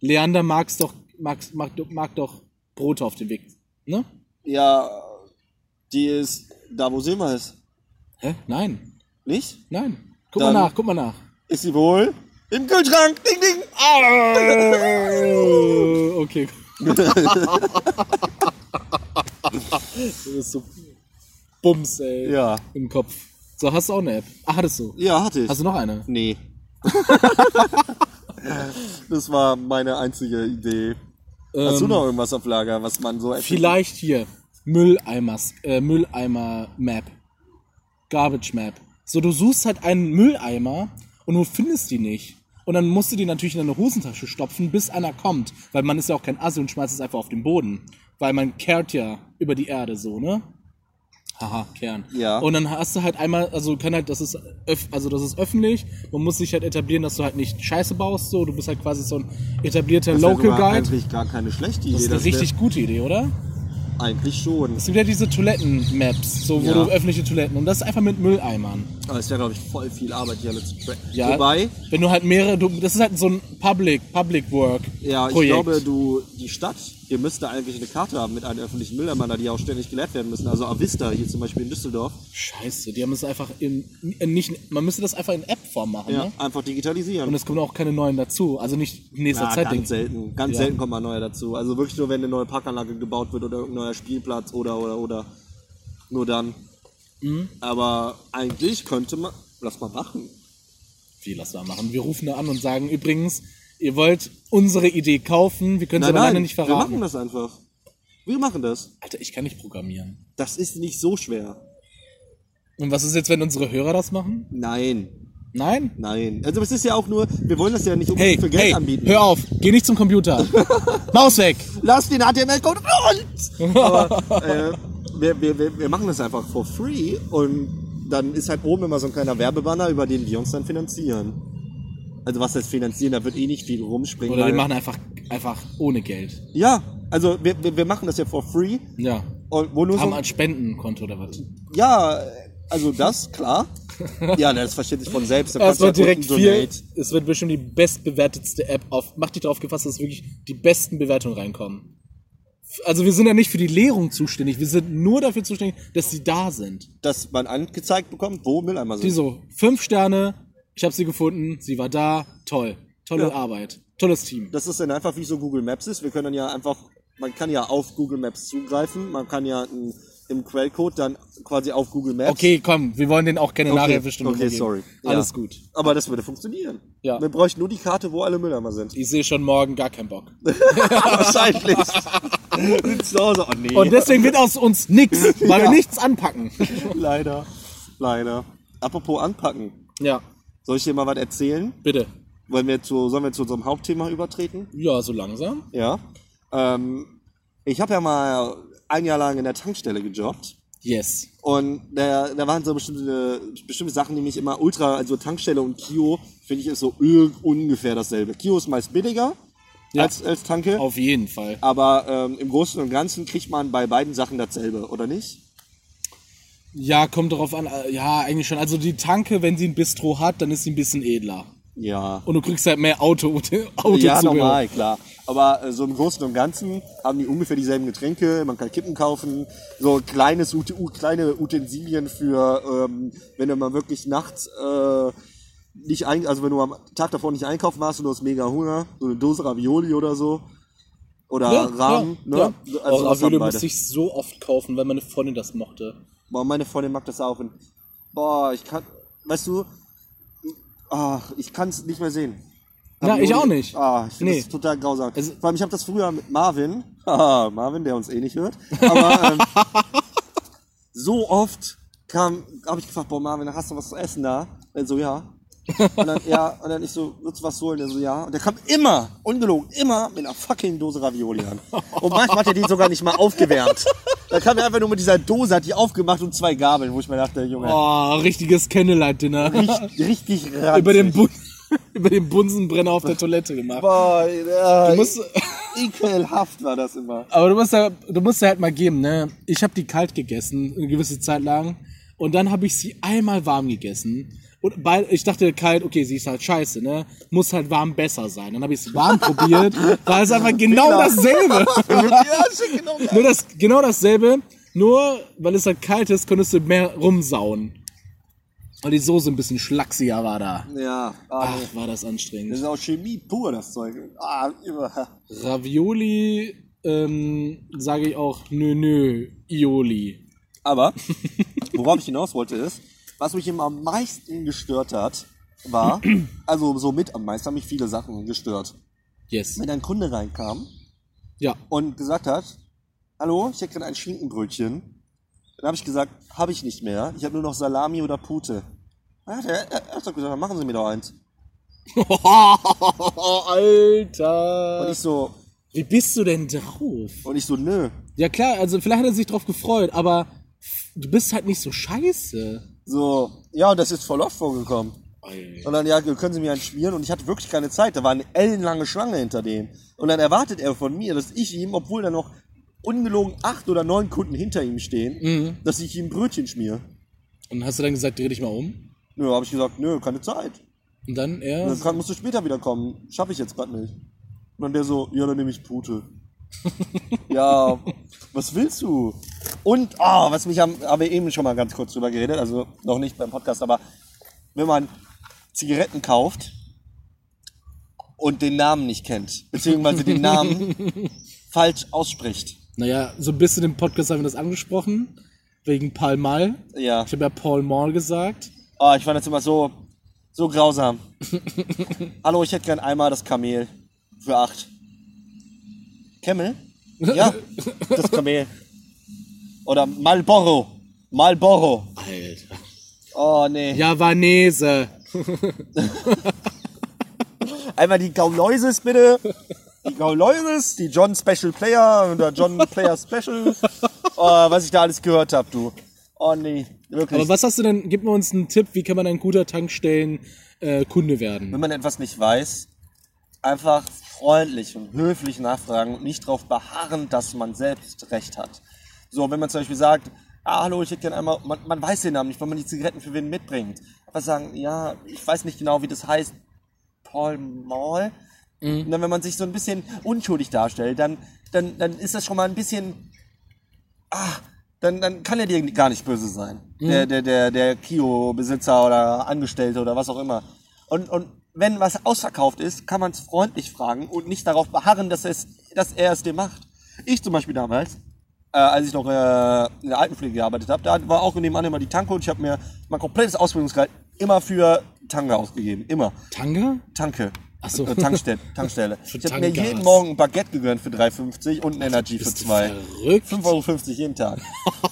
Leander mag's doch, mag, mag, mag doch Brote auf dem Weg. Ne?
ja, die ist da, wo Silma ist.
Hä? Nein.
Nicht?
Nein. Guck
Dann-
mal nach, guck mal nach.
Ist sie wohl? Im Kühlschrank. Ding, ding.
Okay. das ist so Bums, ey.
Ja.
Im Kopf. So, hast du auch eine App? Ach, hattest du.
Ja, hatte ich.
Hast du noch eine?
Nee. das war meine einzige Idee. Hast du noch irgendwas auf Lager, was man so
Vielleicht hier. Mülleimers, äh, Mülleimer-Map. Garbage Map. So, du suchst halt einen Mülleimer und du findest die nicht. Und dann musst du die natürlich in deine Hosentasche stopfen, bis einer kommt. Weil man ist ja auch kein Assi und schmeißt es einfach auf den Boden. Weil man kehrt ja über die Erde so, ne? Haha, Kern.
Ja.
Und dann hast du halt einmal, also kann halt, das ist, also das ist öffentlich. Man muss sich halt etablieren, dass du halt nicht Scheiße baust, so. Du bist halt quasi so ein etablierter
Das
Local Guide.
eigentlich gar keine schlechte Idee.
Das ist eine
wär-
richtig gute Idee, oder?
Eigentlich schon.
Es gibt ja diese Toiletten-Maps, so wo
Ja.
du öffentliche Toiletten und das ist einfach mit Mülleimern.
Aber es wäre, glaube ich, voll viel Arbeit, hier alle zu tracken.
Ja,
Wobei,
wenn du halt mehrere, du, das ist halt so ein Public, Public Work
ja, ich
Projekt.
glaube, du, die Stadt, ihr müsste eigentlich eine Karte haben mit einem öffentlichen Mülleimer, die auch ständig geleert werden müssen. Also Avista, hier zum Beispiel in Düsseldorf.
Scheiße, die haben es einfach in, in nicht, man müsste das einfach in App-Form machen,
Ja,
ne?
einfach digitalisieren.
Und es kommen auch keine neuen dazu, also nicht in nächster
Ja,
Zeit.
ganz
denke ich.
selten. Ganz
Ja.
selten kommt mal ein neuer dazu. Also wirklich nur, wenn eine neue Parkanlage gebaut wird oder irgendein neuer Spielplatz oder, oder, oder. Nur dann.
Mhm.
Aber eigentlich könnte man, lass mal machen.
Wie, lass mal machen. Wir rufen da an und sagen, übrigens, ihr wollt unsere Idee kaufen, wir können sie aber leider nicht
wir machen
verraten.
das einfach. Wir machen das.
Alter, ich kann nicht programmieren.
Das ist nicht so schwer.
Und was ist jetzt, wenn unsere Hörer das machen?
Nein,
Nein?
nein. Also es ist ja auch nur, wir wollen das ja nicht
Hey,
unbedingt für Geld
hey,
anbieten.
hör auf, geh nicht zum Computer. Maus weg.
Lass den HTML-Code uns! Aber äh, wir, wir, wir machen das einfach for free und dann ist halt oben immer so ein kleiner Werbebanner, über den wir uns dann finanzieren. Also was heißt finanzieren, da wird eh nicht viel rumspringen.
Oder wir machen einfach, einfach ohne Geld.
Ja, also wir, wir, wir machen das ja for free.
Ja.
Und wo nur
Haben
so,
ein Spendenkonto oder was?
ja, also das, klar. Ja, das versteht sich von selbst. Da
Es
kannst du
wird direkt viel,
Donate.
es wird bestimmt die bestbewertetste App auf, mach dich darauf gefasst, dass wirklich die besten Bewertungen reinkommen. Also wir sind ja nicht für die Lehrung zuständig, wir sind nur dafür zuständig, dass sie da sind.
Dass man angezeigt bekommt, wo Mülleimer sind.
Die so, fünf Sterne, ich habe sie gefunden, sie war da, toll. Tolle
Ja.
Arbeit, tolles Team.
Das ist dann einfach wie so Google Maps ist. Wir können dann ja einfach man kann ja auf Google Maps zugreifen, man kann ja ein, im Quellcode dann quasi auf Google Maps.
Okay, komm, wir wollen den auch keine
Okay,
Nachhilfestunde
okay, sorry.
Alles
Ja.
gut.
Aber das würde funktionieren.
Ja.
Wir bräuchten nur die Karte, wo alle Mülleimer sind.
Ich sehe schon morgen gar keinen Bock.
Wahrscheinlich. Sitzt zu Hause. Oh nee.
Und deswegen wird aus uns nix, weil wir
Ja.
nichts anpacken.
leider. Leider. Apropos anpacken.
Ja,
Soll ich dir mal was erzählen?
bitte.
Wollen wir zu, sollen wir zu unserem Hauptthema übertreten?
Ja, so langsam.
Ja. Ähm, ich habe ja mal ein Jahr lang in der Tankstelle gejobbt.
Yes.
Und da, da waren so bestimmte, bestimmte Sachen, die mich immer ultra, also Tankstelle und Kio, finde ich, ist so ungefähr dasselbe. Kio ist meist billiger
Ja.
als, als Tanke,
Auf jeden Fall.
aber ähm, im Großen und Ganzen kriegt man bei beiden Sachen dasselbe, oder nicht?
Ja, kommt darauf an. äh, Ja, eigentlich schon. Also die Tanke, wenn sie ein Bistro hat, dann ist sie ein bisschen edler.
Ja.
Und du kriegst halt mehr Auto, Auto
ja,
Zubehör.
normal, klar. Aber äh, so im Großen und Ganzen haben die ungefähr dieselben Getränke. Man kann Kippen kaufen, so kleines, Ut- kleine Utensilien für, ähm, wenn du mal wirklich nachts äh, nicht ein, also wenn du am Tag davor nicht einkaufen warst und du hast mega Hunger, so eine Dose Ravioli oder so. Oder
Ja,
Rahmen,
ja,
ne?
ja.
Also
oh, Ravioli musste ich so oft kaufen, weil meine Freundin das mochte.
Boah, meine Freundin mag das auch. Und, boah, ich kann, weißt du, ach, ich kann es nicht mehr sehen.
Ja, ich auch nicht.
Ah, ich finde
Nee.
das total grausam.
Also-
Vor allem, ich habe das früher mit Marvin, Marvin, der uns eh nicht hört, aber ähm, so oft kam, habe ich gefragt, boah, Marvin, hast du was zu essen da? Er so, ja. Und dann, ja, und dann ich so, willst du was holen? Er so, ja. Und der kam immer, ungelogen, immer mit einer fucking Dose Ravioli an. Und manchmal hat er die sogar nicht mal aufgewärmt. Da kam er einfach nur mit dieser Dose, hat die aufgemacht und zwei Gabeln, wo ich mir dachte, Junge,
Oh, richtiges Candlelight-Dinner.
richtig, richtig ranzig.
über den, Bun über den Bunsenbrenner auf der Toilette gemacht.
Boah, ja,
Du musst,
ekelhaft war das immer.
aber du musst ja, du musst ja halt mal geben, ne? Ich habe die kalt gegessen, eine gewisse Zeit lang. Und dann habe ich sie einmal warm gegessen. Und bei, ich dachte kalt, okay, sie ist halt scheiße, ne? Muss halt warm besser sein. Dann habe ich es warm probiert, war es einfach genau dasselbe.
ja, genau.
Nur das, genau dasselbe, nur weil es halt kalt ist, konntest du mehr rumsauen. Weil die Soße ein bisschen schlachsiger war da.
Ja, ah.
Ach, war das
das
anstrengend.
ist auch Chemie pur, das Zeug. Ah, über.
Ravioli, ähm, sage ich auch, nö, nö, Ioli.
Aber, worauf ich hinaus wollte ist, was mich immer am meisten gestört hat, war, also so mit am meisten haben mich viele Sachen gestört.
Yes.
Wenn ein Kunde reinkam
Ja.
und gesagt hat, hallo, ich hätte gerne ein Schinkenbrötchen, dann habe ich gesagt, habe ich nicht mehr, ich habe nur noch Salami oder Pute. Ja, der, er hat doch gesagt, machen Sie mir doch eins.
Alter.
Und ich so,
Wie bist du denn drauf?
und ich so, nö.
Ja klar, also vielleicht hat er sich drauf gefreut, aber du bist halt nicht so scheiße.
So, ja, und das ist voll oft vorgekommen. Und dann, ja, können Sie mir einen schmieren? Und ich hatte wirklich keine Zeit. Da war eine ellenlange Schlange hinter dem. Und dann erwartet er von mir, dass ich ihm, obwohl da noch ungelogen acht oder neun Kunden hinter ihm stehen, dass ich ihm Brötchen schmier.
Und hast du dann gesagt, dreh dich mal um?
Nö, habe ich gesagt, nö, keine Zeit.
Und dann er.
Dann kann, musst du später wieder kommen. Schaffe ich jetzt gerade nicht. Und dann der so, ja, dann nehme ich Pute. ja, was willst du? Und, ah, was mich am, haben wir eben schon mal ganz kurz drüber geredet, also noch nicht beim Podcast, aber wenn man Zigaretten kauft und den Namen nicht kennt, beziehungsweise den Namen falsch ausspricht.
Naja, so ein bisschen im Podcast haben wir das angesprochen. Wegen Paul Mall.
Ja.
Ich habe ja Paul Mall gesagt.
Oh, ich fand das immer so, so grausam. Hallo, ich hätte gern einmal das Kamel für acht. Camel? Ja, das Kamel. Oder Marlboro. Marlboro.
Alter.
Oh, nee.
Javanese.
Einmal die Gauläuses, bitte. Die Gauläuses, die John Special Player oder John Player Special. Oh, was ich da alles gehört habe, du. Oh, nee. Wirklich.
Aber was hast du denn? Gib mir uns einen Tipp, wie kann man ein guter Tankstellen-Kunde werden?
wenn man etwas nicht weiß, einfach freundlich und höflich nachfragen und nicht darauf beharren, dass man selbst recht hat. So, wenn man zum Beispiel sagt, ah, hallo, ich hätte gerne einmal, man, man weiß den Namen nicht, weil man die Zigaretten für wen mitbringt. Aber sagen, ja, ich weiß nicht genau, wie das heißt, Paul Mall. Und dann, wenn man sich so ein bisschen unschuldig darstellt, dann, dann, dann ist das schon mal ein bisschen, ah, dann, dann kann er dir gar nicht böse sein. Der, der, der, der Kio-Besitzer oder Angestellte oder was auch immer. Und, und wenn was ausverkauft ist, kann man es freundlich fragen und nicht darauf beharren, dass, es, dass er es dir macht. Ich zum Beispiel damals, äh, als ich noch äh, in der Altenpflege gearbeitet habe, da war auch nebenan immer die Tanke und ich habe mir mein komplettes Ausbildungsgehalt immer für Tanke ausgegeben. Immer.
Tanga?
Tanke.
Ach so.
Äh, Tankstelle. Tankstelle. Ich habe mir jeden Morgen ein Baguette gegönnt für 3,50 und ein Energy für
Bist du
2.
verrückt?
5,50 Euro jeden Tag.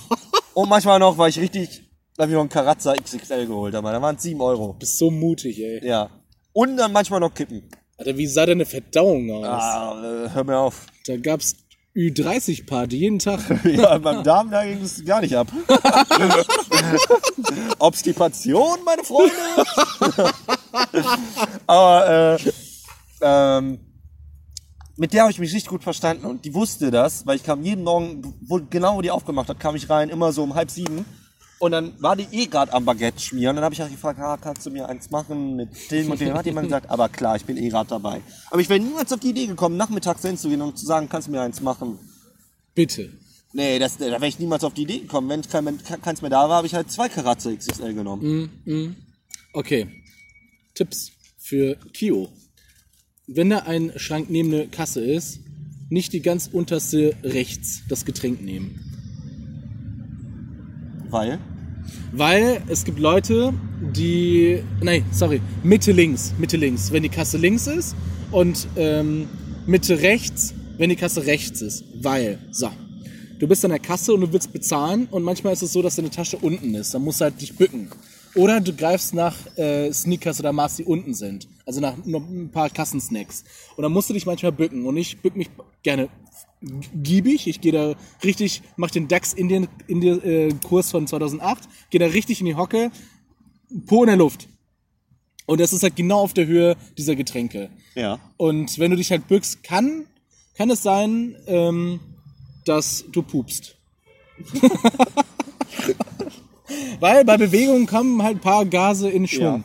und manchmal noch, weil ich richtig, da habe ich noch einen Karazza XXL geholt, aber da waren es 7 Euro.
Bist so mutig, ey.
Ja. Und dann manchmal noch Kippen.
Alter, wie sah deine Verdauung aus?
Ah, hör mir auf.
Da gab's Ü30-Party jeden Tag.
Ja, beim Darm, da ging es gar nicht ab. Obstipation, meine Freunde. Aber äh, ähm, mit der habe ich mich richtig gut verstanden und die wusste das, weil ich kam jeden Morgen, wo, genau wo die aufgemacht hat, kam ich rein, immer so um halb sieben. Und dann war die eh gerade am Baguette schmieren. Dann habe ich auch gefragt, ah, kannst du mir eins machen mit dem und dem? Hat jemand gesagt, aber klar, ich bin eh gerade dabei. Aber ich wäre niemals auf die Idee gekommen, nachmittags hinzugehen und zu sagen, kannst du mir eins machen?
Bitte.
Nee, das, da wäre ich niemals auf die Idee gekommen. Wenn kein, wenn keins mehr da war, habe ich halt zwei Karatze XXL genommen.
Okay. Tipps für Kio. Wenn da ein Schrank neben der Kasse ist, nicht die ganz unterste rechts das Getränk nehmen.
Weil?
Weil es gibt Leute, die. Nein, sorry. Mitte links. Mitte links. Wenn die Kasse links ist und ähm, Mitte rechts, wenn die Kasse rechts ist. Weil. So. Du bist an der Kasse und du willst bezahlen und manchmal ist es so, dass deine Tasche unten ist. Dann musst du halt dich bücken. Oder du greifst nach äh, Sneakers oder Mars, die unten sind. Also nach noch ein paar Kassensnacks. Und dann musst du dich manchmal bücken. Und ich bück mich gerne giebig. Ich gehe da richtig, mach den DAX in den, in den äh, Kurs von 2008, gehe da richtig in die Hocke, Po in der Luft. Und das ist halt genau auf der Höhe dieser Getränke.
Ja.
Und wenn du dich halt bückst, kann, kann es sein, ähm, dass du pupst. Weil bei Bewegungen kommen halt ein paar Gase in Schwung.
Ja.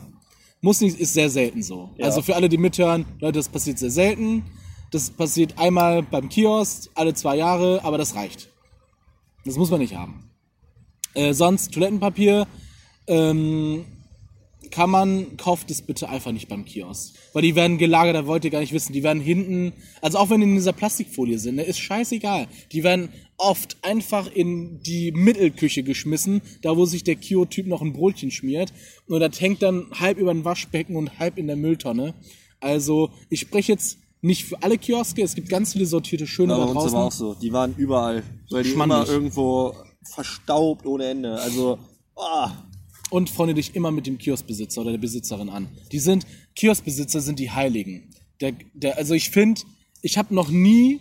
Muss nicht, ist sehr selten so.
Ja.
Also für alle, die mithören, Leute, das passiert sehr selten. Das passiert einmal beim Kiosk, alle zwei Jahre, aber das reicht. Das muss man nicht haben. Äh, sonst Toilettenpapier ähm, kann man, kauft es bitte einfach nicht beim Kiosk. Weil die werden gelagert, da wollt ihr gar nicht wissen. Die werden hinten, also auch wenn die in dieser Plastikfolie sind, ne, ist scheißegal. Die werden oft einfach in die Mittelküche geschmissen, da wo sich der Kio-Typ noch ein Brötchen schmiert. Und das hängt dann halb über ein Waschbecken und halb in der Mülltonne. Also ich spreche jetzt nicht für alle Kioske, es gibt ganz viele sortierte Schöne
Aber
da draußen.
aber auch so. Die waren überall. Weil die
Schmandig.
immer irgendwo verstaubt ohne Ende. Also, ah.
und freunde dich immer mit dem Kioskbesitzer oder der Besitzerin an. Die sind, Kioskbesitzer sind die Heiligen. Der, der, also ich finde, ich habe noch nie,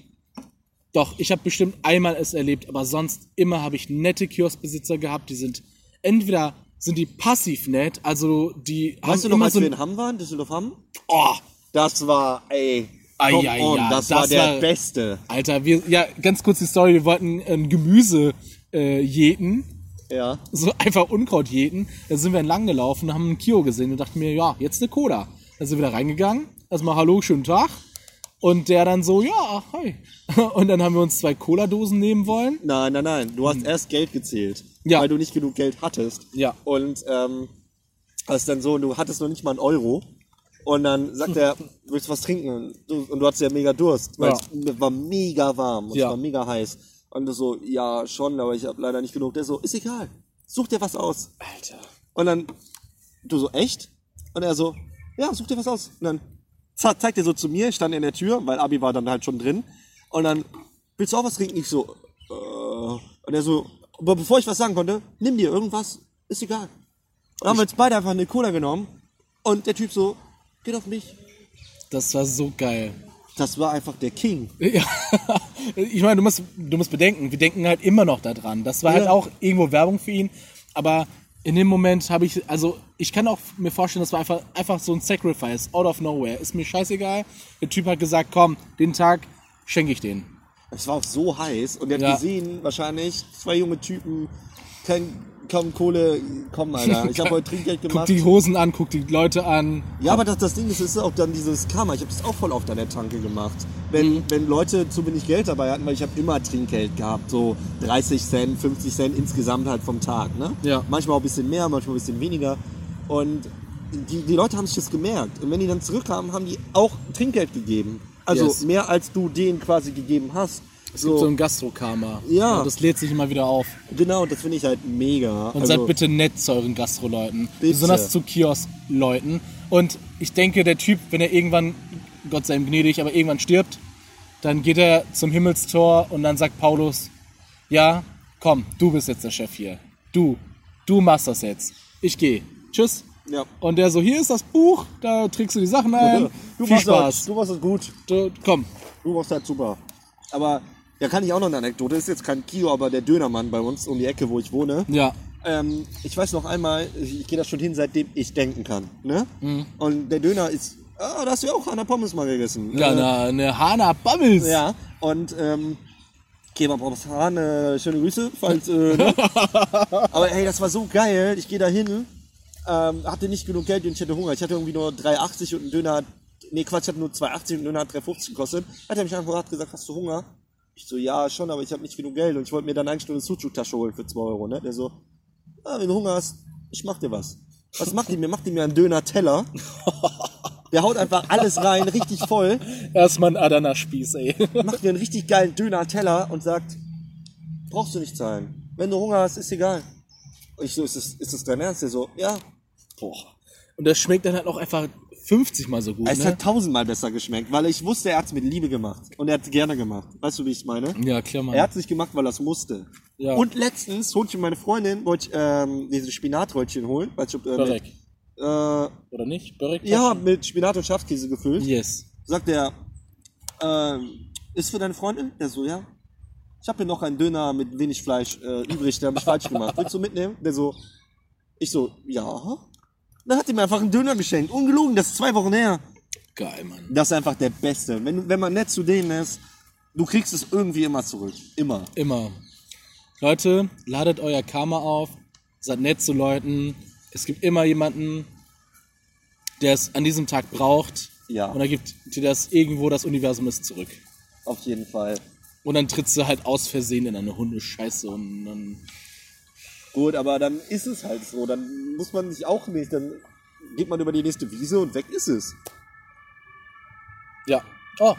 doch, ich habe bestimmt einmal es erlebt, aber sonst immer habe ich nette Kioskbesitzer gehabt, die sind, entweder sind die passiv nett, also die haben
Weißt du noch,
immer
als
so
wir in Hamm waren, Düsseldorf Hamm?
oh,
Das war, ey.
Ai, ai,
on,
ja,
das,
das
war der
war-
Beste.
Alter, wir, ja, ganz kurz die Story, wir wollten ein Gemüse äh, jäten,
Ja.
so einfach Unkraut jäten. Da sind wir entlang gelaufen, haben einen Kio gesehen und dachten mir, ja, jetzt eine Cola. Da sind wir da reingegangen, erstmal Hallo, schönen Tag. Und der dann so, ja, hi. Und dann haben wir uns zwei Cola-Dosen nehmen wollen.
Nein, nein, nein. Du hast erst Geld gezählt.
Hm. Ja.
Weil du nicht genug Geld hattest.
Ja.
Und ähm, hast dann so, du hattest noch nicht mal einen Euro. Und dann sagt er, willst du was trinken? Und du, und du hattest ja mega Durst, weil
Ja.
es war mega warm und
Ja.
es war mega heiß. Und du so, ja, schon, aber ich habe leider nicht genug. Der so, ist egal. Such dir was aus.
Alter.
Und dann, du so, echt? Und er so, ja, such dir was aus. Und dann ze- zeigt er so zu mir, ich stand in der Tür, weil Abi war dann halt schon drin. Und dann, willst du auch was trinken? Ich so, äh. Und er so, aber bevor ich was sagen konnte, nimm dir irgendwas, ist egal. Und dann haben wir jetzt beide einfach eine Cola genommen. Und der Typ so, geht auf mich.
Das war so geil.
Das war einfach der King.
Ja. Ich meine, du musst, du musst bedenken, wir denken halt immer noch daran. Das war halt
Ja.
auch irgendwo Werbung für ihn. Aber in dem Moment habe ich, also ich kann auch mir vorstellen, das war einfach, einfach so ein Sacrifice, out of nowhere. Ist mir scheißegal. Der Typ hat gesagt, komm, den Tag schenke ich den.
Es war auch so heiß. Und er hat
Ja.
gesehen, wahrscheinlich, zwei junge Typen, kein, kaum Kohle, komm, Alter. Ich habe heute Trinkgeld
Guck
gemacht.
die Hosen an, guck die Leute an.
Ja, aber das, das Ding ist, ist auch dann dieses Karma. Ich habe das auch voll oft an der Tanke gemacht. Wenn,
Mhm.
wenn Leute zu wenig Geld dabei hatten, weil ich habe immer Trinkgeld gehabt, so 30 Cent, 50 Cent insgesamt halt vom Tag. Ne?
Ja.
Manchmal auch ein bisschen mehr, manchmal ein bisschen weniger. Und die, die Leute haben sich das gemerkt. Und wenn die dann zurückkamen, haben die auch Trinkgeld gegeben. Also
Yes.
mehr als du denen quasi gegeben hast.
Es
So.
gibt so ein Gastrokarma.
Ja.
Das lädt sich immer wieder auf.
Genau, das finde ich halt mega.
Und
Also,
seid bitte nett zu euren Gastroleuten. Besonders zu Kiosk-Leuten. Und ich denke, der Typ, wenn er irgendwann, Gott sei ihm gnädig, aber irgendwann stirbt, dann geht er zum Himmelstor und dann sagt Paulus, ja, komm, du bist jetzt der Chef hier. Du, du machst das jetzt. Ich gehe. Tschüss.
Ja.
Und der so, hier ist das Buch, da trägst du die Sachen ein.
Du
Viel
machst Das,
Spaß.
du machst das gut.
Du, komm.
Du machst das super. Aber da kann ich auch noch eine Anekdote. Ist jetzt kein Kio, aber der Dönermann bei uns um die Ecke, wo ich wohne.
Ja.
Ähm, ich weiß noch einmal, ich, gehe da schon hin, seitdem ich denken kann. Ne?
Mhm.
Und der Döner ist. Ah, da hast du ja auch an der Pommes mal gegessen.
Ja,
Äh,
eine, eine Hana Bammels.
Ja, und ähm, Kebab aus Hahn, äh, schöne Grüße, falls. Äh, ne? Aber hey, das war so geil. Ich gehe da hin, ähm, hatte nicht genug Geld und ich hatte Hunger. Ich hatte irgendwie nur 3,80 und ein Döner hat. Nee, Quatsch, ich hatte nur 2,80 und ein Döner hat 3,50 gekostet. Hat er mich einfach gesagt, hast du Hunger? Ich so, ja, schon, aber ich habe nicht genug Geld und ich wollte mir dann eigentlich nur eine Sucuk-Tasche holen für 2 Euro. Ne? Der so, ah, wenn du Hunger hast, ich mach dir was. Was macht die mir? Macht die mir einen Döner-Teller. Der haut einfach alles rein, richtig voll
Erstmal ein Adana-Spieß, ey.
macht mir einen richtig geilen Döner-Teller und sagt, brauchst du nicht zahlen. Wenn du Hunger hast, ist egal. Und ich so, ist das, ist das dein Ernst? Der so, ja.
Boah. Und das schmeckt dann halt auch einfach 50 mal so gut,
Es
ne?
hat tausendmal besser geschmeckt, weil ich wusste, er hat es mit Liebe gemacht. Und er hat es gerne gemacht. Weißt du, wie ich meine?
Ja, klar, Mann.
Er hat es nicht gemacht, weil er es musste.
Ja.
Und letztens holte ich meine Freundin, wollte ich ähm, diese Spinatröllchen holen. Du, ob, äh,
Börek.
mit, äh,
Oder nicht? Börek?
ja, mit Spinat und Schafskäse gefüllt.
Yes.
Sagt er, ähm, ist für deine Freundin? Der so, ja. Ich habe hier noch einen Döner mit wenig Fleisch äh, übrig, der habe ich falsch gemacht. Willst du mitnehmen? Der so, ich so, ja. Dann hat er mir einfach einen Döner geschenkt. Ungelogen, das ist zwei Wochen her.
Geil, Mann.
Das ist einfach der Beste. Wenn, wenn man nett zu denen ist, du kriegst es irgendwie immer zurück. Immer.
Immer. Leute, ladet euer Karma auf, seid nett zu Leuten. Es gibt immer jemanden, der es an diesem Tag braucht.
Ja.
Und dann gibt dir das irgendwo das Universum ist zurück.
Auf jeden Fall.
Und dann trittst du halt aus Versehen in eine Hundescheiße und dann.
Gut, aber dann ist es halt so. Dann muss man sich auch nicht. Dann geht man über die nächste Wiese und weg ist es.
Ja. Oh.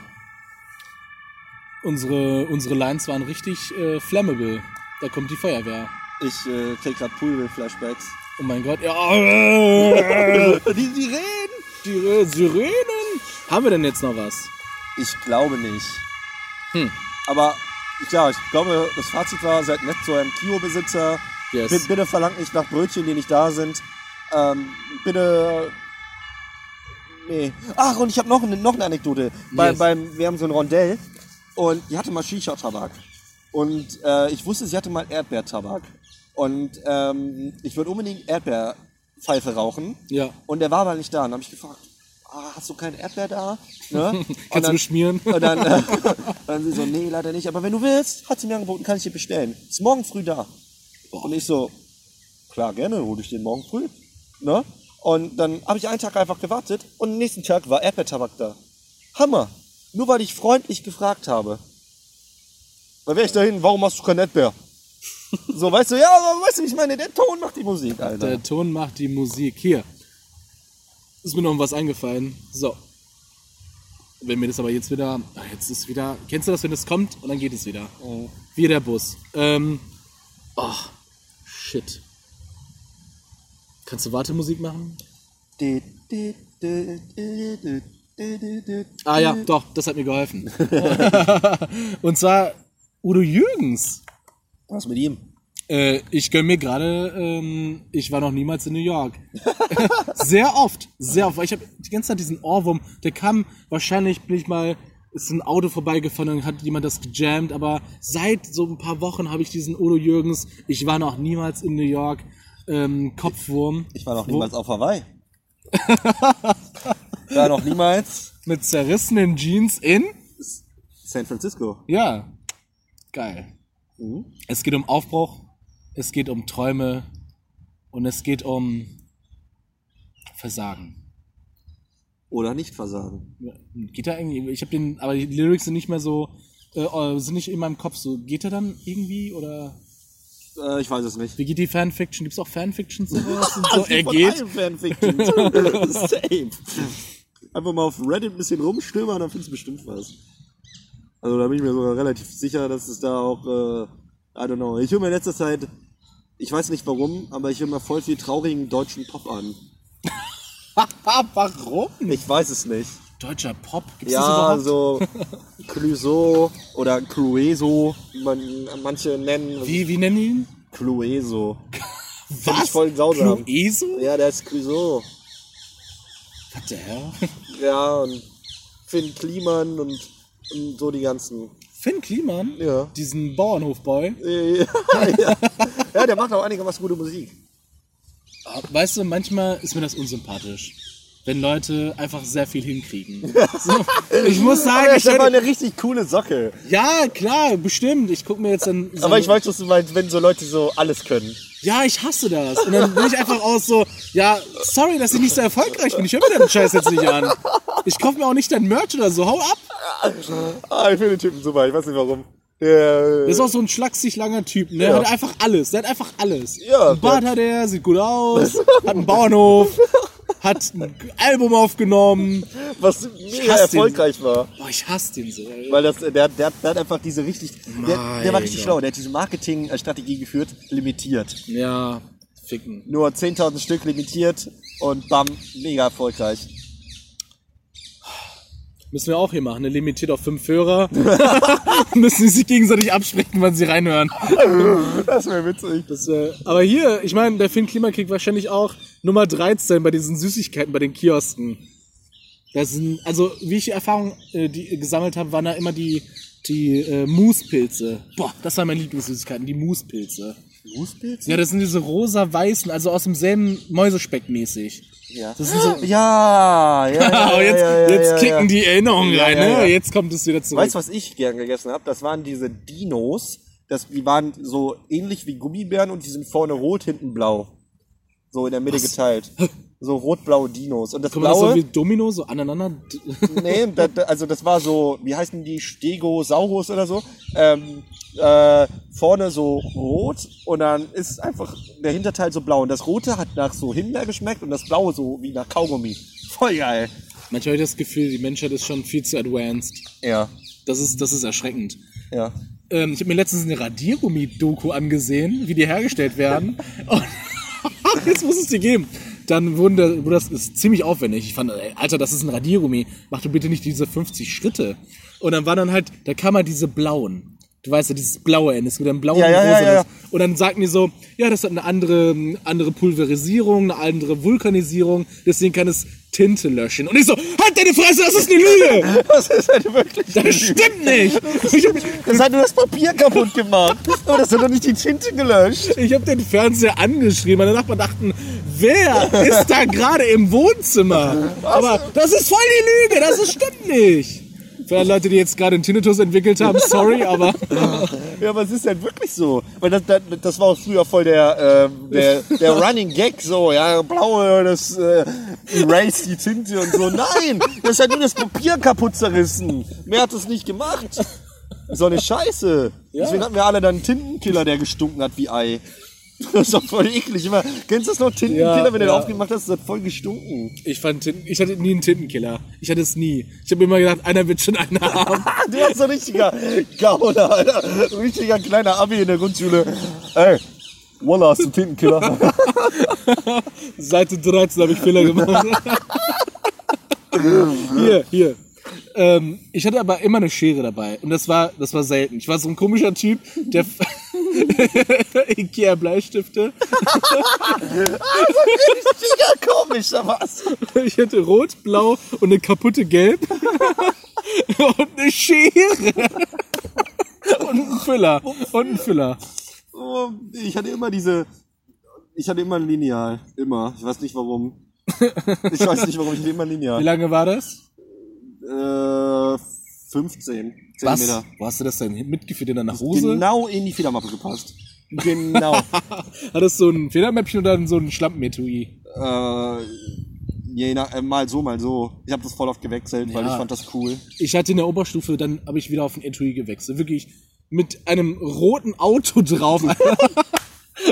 Unsere, unsere Lines waren richtig äh, flammable. Da kommt die Feuerwehr.
Ich äh, krieg grad Pool-Flashbacks.
Oh mein Gott. Ja. äh,
Die Sirenen!
Die äh, Sirenen. Haben wir denn jetzt noch was?
Ich glaube nicht.
Hm.
Aber ja, ich glaube, das Fazit war, seid nett zu einem Kio-Besitzer.
Yes.
Bitte, bitte verlangt nicht nach Brötchen, die nicht da sind. Ähm, bitte. Nee. Ach, und ich habe noch, eine- noch eine Anekdote. Bei,
Yes.
beim, wir haben so ein Rondell und die hatte mal Shisha-Tabak. Und äh, ich wusste, sie hatte mal Erdbeertabak. Und ähm, ich würde unbedingt Erdbeerpfeife rauchen.
Ja.
Und der war aber nicht da. Und dann habe ich gefragt, ah, hast du kein Erdbeer da? Ne?
Kannst du
dann-
beschmieren?
und dann, äh, dann sie so, nee, leider nicht. Aber wenn du willst, hat sie mir angeboten, kann ich dir bestellen. Ist morgen früh da. Und ich so, klar, gerne, hol ich den morgen früh. Ne? Und dann habe ich einen Tag einfach gewartet und am nächsten Tag war Erdbeertabak da. Hammer. Nur weil ich freundlich gefragt habe. Weil wäre ich dahin, warum hast du kein Erdbeer? So, weißt du, ja, aber weißt du, ich meine, der Ton macht die Musik, Alter.
Der Ton macht die Musik. Hier. Ist mir noch was eingefallen. So. Wenn mir das aber jetzt wieder. ah, Jetzt ist wieder. Kennst du das, wenn es kommt und dann geht es wieder? Wie der Bus. Ähm. Oh. Shit. Kannst du Wartemusik machen? Ah ja, doch, das hat mir geholfen. und zwar Udo Jürgens.
Was mit ihm?
Äh, ich gönn mir gerade, ähm, ich war noch niemals in New York. sehr oft, sehr oft. Weil ich habe die ganze Zeit diesen Ohrwurm, der kam, wahrscheinlich bin ich mal, ist ein Auto vorbeigefahren und hat jemand das gejammt, aber seit so ein paar Wochen habe ich diesen Udo Jürgens, ich war noch niemals in New York, ähm, Kopfwurm.
Ich war noch niemals auf Hawaii. war noch niemals
Mit zerrissenen Jeans in?
San Francisco.
Ja. Geil. Es geht um Aufbruch, es geht um Träume und es geht um Versagen.
Oder nicht versagen.
Geht da irgendwie? Ich habe den, aber die Lyrics sind nicht mehr so, äh, äh, sind nicht in meinem Kopf so. Geht er dann irgendwie oder
Äh, ich weiß es nicht.
wie geht die Fanfiction? Gibt's auch Fanfictions sowas? Und so? Er geht.
Safe. Einfach mal auf Reddit ein bisschen rumstöbern, dann findest du bestimmt was. Also da bin ich mir sogar relativ sicher, dass es da auch, äh, I don't know. Ich höre mir in letzter Zeit, ich weiß nicht warum, aber ich höre mir voll viel traurigen deutschen Pop an.
Warum?
Ich weiß es nicht.
Deutscher Pop? Gibt's
Ja,
das überhaupt?
so Clouseau oder Clueso, wie man manche nennen.
Wie, wie nennen die ihn?
Clueso.
Was?
ich voll grausam.
Clueso?
Ja, der ist Clouseau.
Was der Herr?
Ja, und Finn Kliman und, und so die ganzen.
Finn Kliman?
Ja.
Diesen Bauernhofboy?
ja, ja. ja, der macht auch einigermaßen gute Musik.
Weißt du, manchmal ist mir das unsympathisch. Wenn Leute einfach sehr viel hinkriegen. So, ich muss sagen, ich hätte,
eine richtig coole Socke.
ja, klar, bestimmt. Ich gucke mir jetzt dann. So
Aber ich weiß, was du meinst, wenn so Leute so alles können.
Ja, ich hasse das. Und dann bin ich einfach aus so, ja, sorry, dass ich nicht so erfolgreich bin. Ich höre mir den Scheiß jetzt nicht an. Ich kaufe mir auch nicht dein Merch oder so. Hau ab.
Ah, ich finde den Typen super, ich weiß nicht warum. Der,
Das ist auch so ein schlaksig langer Typ. Ne?
Ja.
Der hat einfach alles. Der hat einfach alles.
Ja,
ein Bart hat er, sieht gut aus, hat einen Bauernhof, hat ein Album aufgenommen.
was mega
hasse den.
erfolgreich war.
Boah, ich hasse den so. ey.
Weil das, der, der, der hat einfach diese richtig, der, der war richtig schlau, der hat diese Marketingstrategie geführt, limitiert.
Ja, ficken.
Nur 10.000 Stück limitiert und bam, mega erfolgreich.
Müssen wir auch hier machen, ne? limitiert auf fünf Hörer. Müssen die sich gegenseitig absprechen, wann sie reinhören.
Das wäre witzig.
Das, äh, aber hier, ich meine, der Finn Kliman kriegt wahrscheinlich auch Nummer 13 bei diesen Süßigkeiten, bei den Kiosken. Das sind, also wie ich die Erfahrung äh, die, gesammelt habe, waren da immer die, die äh, Moospilze. Boah, das waren meine Lieblingssüßigkeiten, die Moospilze.
Fußpilz?
Ja, das sind diese rosa-weißen, also aus demselben Mäusespeck mäßig.
Ja.
Das sind so.
Ja, ja, ja,
Oh, jetzt
ja, ja,
jetzt
ja,
kicken
ja.
die Erinnerungen
Ja,
rein,
ja,
ne?
ja.
Jetzt kommt es wieder zurück.
Weißt du, was ich gern gegessen habe? Das waren diese Dinos. Das, die waren so ähnlich wie Gummibären und die sind vorne rot, hinten blau. So in der Mitte geteilt. So rot-blaue Dinos. Und das
Kommt das so
blaue,
wie Domino, so aneinander?
nee, da, da, also das war so, wie heißen die, Stegosaurus oder so. Ähm, äh, vorne so rot und dann ist einfach der Hinterteil so blau. Und das rote hat nach so Himbeer geschmeckt und das blaue so wie nach Kaugummi. Voll geil.
Manchmal habe ich das Gefühl, die Menschheit ist schon viel zu advanced.
Ja,
Das ist, das ist erschreckend.
ja.
Ähm, ich habe mir letztens eine Radiergummi-Doku angesehen, wie die hergestellt werden. Und jetzt muss es die geben. Dann wurden da, wurde das ist ziemlich aufwendig. Ich fand, ey, Alter, das ist ein Radiergummi. Mach du bitte nicht diese 50 Schritte. Und dann waren dann halt, da kam halt diese blauen. Du weißt ja, dieses blaue Ende, es gibt ein blaues
Ja,
und
ja, ja,
rosa.
ja, ja.
Und dann sagten die so, ja, das hat eine andere, andere Pulverisierung, eine andere Vulkanisierung, deswegen kann es Tinte löschen. Und ich so, halt deine Fresse, das ist eine Lüge!
Das ist halt wirklich.
Das stimmt nicht!
Das hat nur das Papier kaputt gemacht. Aber das hat doch nicht die Tinte gelöscht.
Ich habe den Fernseher angeschrieben. Meine Nachbarn dachten, wer ist da gerade im Wohnzimmer? Aber das ist voll die Lüge, das ist, stimmt nicht. Für alle Leute, die jetzt gerade einen Tinnitus entwickelt haben, sorry, aber
Ja, aber es ist halt wirklich so. Weil das, das, das war auch früher voll der, ähm, der, der Running Gag so, ja, blaue, das äh, erase die Tinte und so. Nein, das hat nur das Papier kaputt zerrissen. Mehr hat es nicht gemacht. So eine Scheiße. Deswegen hatten wir alle dann einen Tintenkiller, der gestunken hat wie Ei. Das ist doch voll eklig. Immer, kennst du das noch? Tintenkiller,
Ja,
wenn du
ja.
aufgemacht hast, das hat voll gestunken.
ich fand, Tin- ich hatte nie einen Tintenkiller. Ich hatte es nie. Ich habe immer gedacht, einer wird schon einen haben.
Du warst so ein richtiger Gauner, Alter. Ein richtiger kleiner Abi in der Grundschule. Ey, Walla, hast du einen Tintenkiller?
Seite 13 habe ich Fehler gemacht. hier, hier. Ähm, ich hatte aber immer eine Schere dabei und das war, das war selten. Ich war so ein komischer Typ, der Ikea Bleistifte.
Richtiger komisch, da was.
Ich hatte rot, blau und eine kaputte Gelb und eine Schere und einen Füller und einen Füller.
Oh, Ich hatte immer diese. Ich hatte immer ein Lineal. Immer. Ich weiß nicht warum. Ich weiß nicht warum, ich hatte immer ein
Wie
Lineal.
lange war das?
Äh, 15
Was? Wo hast du das denn mitgeführt in deiner Hose?
Genau in die Federmappe gepasst. Genau.
Hattest du ein Federmäppchen oder so ein Schlampenetui?
äh, je nach, äh, mal so, mal so. Ich habe das voll oft gewechselt, weil
Ja.
ich fand das cool.
Ich hatte in der Oberstufe, dann habe ich wieder auf ein Etui gewechselt. Wirklich mit einem roten Auto drauf.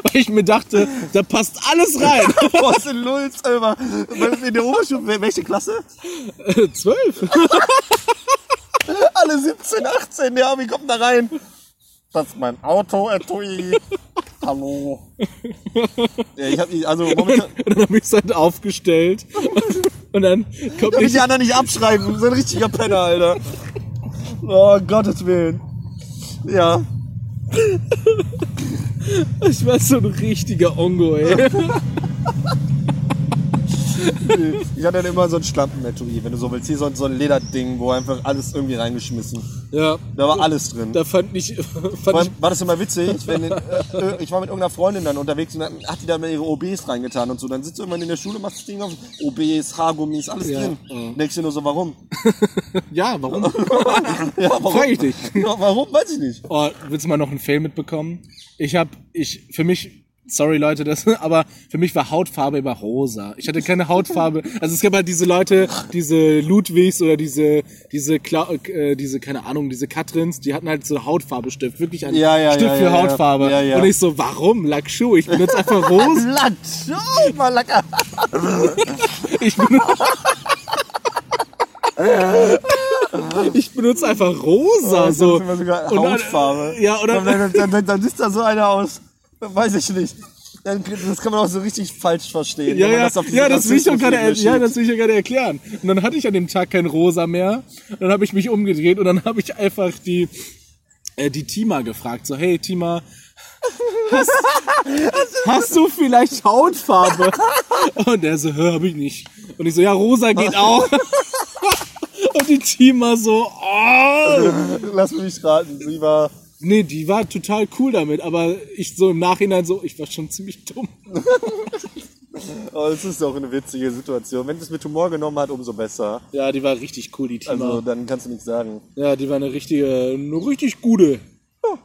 Weil ich mir dachte, da passt alles rein.
Ist denn Lulz, Alter. In der Oberstufe, wel- welche Klasse?
Äh, Zwölf.
Alle alle 17, 18. Ja, wie kommt da rein? Das ist mein Auto, Etui. Hallo. Ja, ich hab, die- also momentan,
Und dann habe ich es halt aufgestellt. Und dann kommt
ich
ich,
die anderen nicht abschreiben. So ein richtiger Penner, Alter. Oh, Gottes Willen. Ja.
ich war so ein richtiger Ongo, ey.
Ich hatte dann immer so ein Schlampen-Etui, wenn du so willst. Hier so, so ein Lederding, wo einfach alles irgendwie reingeschmissen.
Ja,
Da war alles drin.
da fand ich, fand ich
war das immer witzig, wenn äh, ich war mit irgendeiner Freundin dann unterwegs und dann hat die da mal ihre OBs reingetan und so. Dann sitzt du irgendwann in der Schule, machst das Ding auf, OBs, Haargummis, alles
Ja,
drin.
ja.
Denkst du nur so, warum?
ja, warum?
Ja, warum?
Frag ich dich.
Ja, warum? Weiß ich nicht.
Oh, willst du mal noch einen Fail mitbekommen? Ich hab, ich, für mich, sorry Leute, das, aber für mich war Hautfarbe immer rosa. Ich hatte keine Hautfarbe. Also es gab halt diese Leute, diese Ludwigs oder diese, diese, Kla äh, diese, keine Ahnung, diese Katrins, die hatten halt so Hautfarbestift, wirklich einen
Ja, ja,
Stift
ja,
für. Hautfarbe. Und ich so, warum? Lackschuh, ich benutze einfach rosa.
Oh, mal lecker!
Ich benutze, ich benutze einfach rosa.
Das
so.
ist sogar
Und
Hautfarbe.
Ja, oder?
Dann, dann, dann, dann sieht da so einer aus. Weiß ich nicht. Das kann man auch so richtig falsch verstehen.
Ja, ja,
das
ja, will ich doch gerade, ja, das will ich ja gerade erklären. Und dann hatte ich an dem Tag kein Rosa mehr. Und dann habe ich mich umgedreht und dann habe ich einfach die, äh, die Tima gefragt. So, hey Tima, hast, hast du vielleicht Hautfarbe? Und der so, hör, hab ich nicht. Und ich so, ja, Rosa geht auch. Und die Tima so, oh.
Lass mich raten, sie war.
Nee, die war total cool damit, aber ich so im Nachhinein so, ich war schon ziemlich dumm.
Oh, es ist auch eine witzige Situation. Wenn es mit Humor genommen hat, umso besser.
Ja, die war richtig cool, die Tima.
Also, dann kannst du nichts sagen.
Ja, die war eine richtige, eine richtig gute.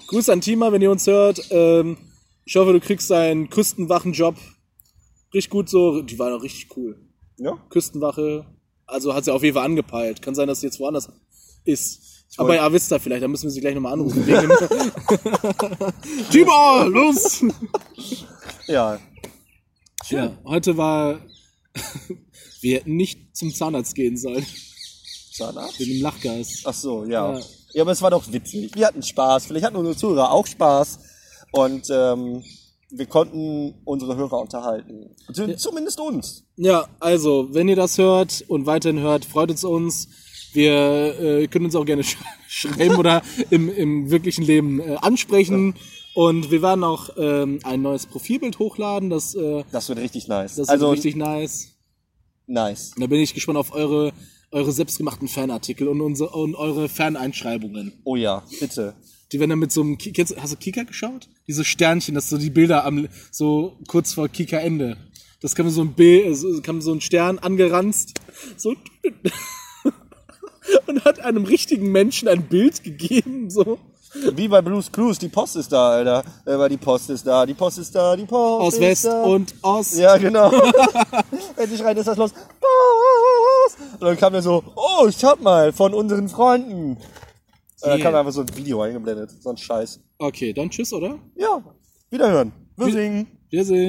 Grüß an Tima, wenn ihr uns hört. Ähm, ich hoffe, du kriegst deinen Küstenwachenjob. Richtig gut so. Die war doch richtig cool.
Ja?
Küstenwache. Also hat sie auf jeden Fall angepeilt. Kann sein, dass sie jetzt woanders ist. Aber ja, wisst ihr vielleicht, da müssen wir sie gleich nochmal anrufen. Tima, los!
Ja.
Ja, heute war. wir hätten nicht zum Zahnarzt gehen sollen.
Zahnarzt?
Wegen dem Lachgas.
Ach so, ja.
Ja.
ja. aber es war doch witzig. Wir hatten Spaß. Vielleicht hatten unsere Zuhörer auch Spaß. Und ähm, wir konnten unsere Hörer unterhalten. Zumindest uns.
Ja, also, wenn ihr das hört und weiterhin hört, freut es uns. Wir äh, können uns auch gerne sch schreiben oder im, im wirklichen Leben äh, ansprechen. Und wir werden auch ähm, ein neues Profilbild hochladen. Das, äh,
Das wird richtig nice.
das
also
ist richtig nice.
nice.
Da bin ich gespannt auf eure, eure selbstgemachten Fanartikel und, unsere, und eure Faneinschreibungen.
Oh ja, bitte.
Die werden dann mit so einem Ki- kennst, hast du Kika geschaut? Diese Sternchen, das so die Bilder am so kurz vor Kika Ende. Das kann man so ein Bild, man so ein Stern angeranzt, so und hat einem richtigen Menschen ein Bild gegeben, so
Wie bei Blues Clues, die Post ist da, Alter. Äh, weil die Post ist da, die Post ist da, die Post
aus
ist
West
da.
und Ost.
Ja, genau. Endlich rein ist das los. Post! Und dann kam er so, oh, schaut mal, von unseren Freunden. Und dann kam einfach so ein Video eingeblendet. So ein Scheiß.
Okay, dann tschüss, oder?
Ja, wiederhören. Wir singen.
Wir singen.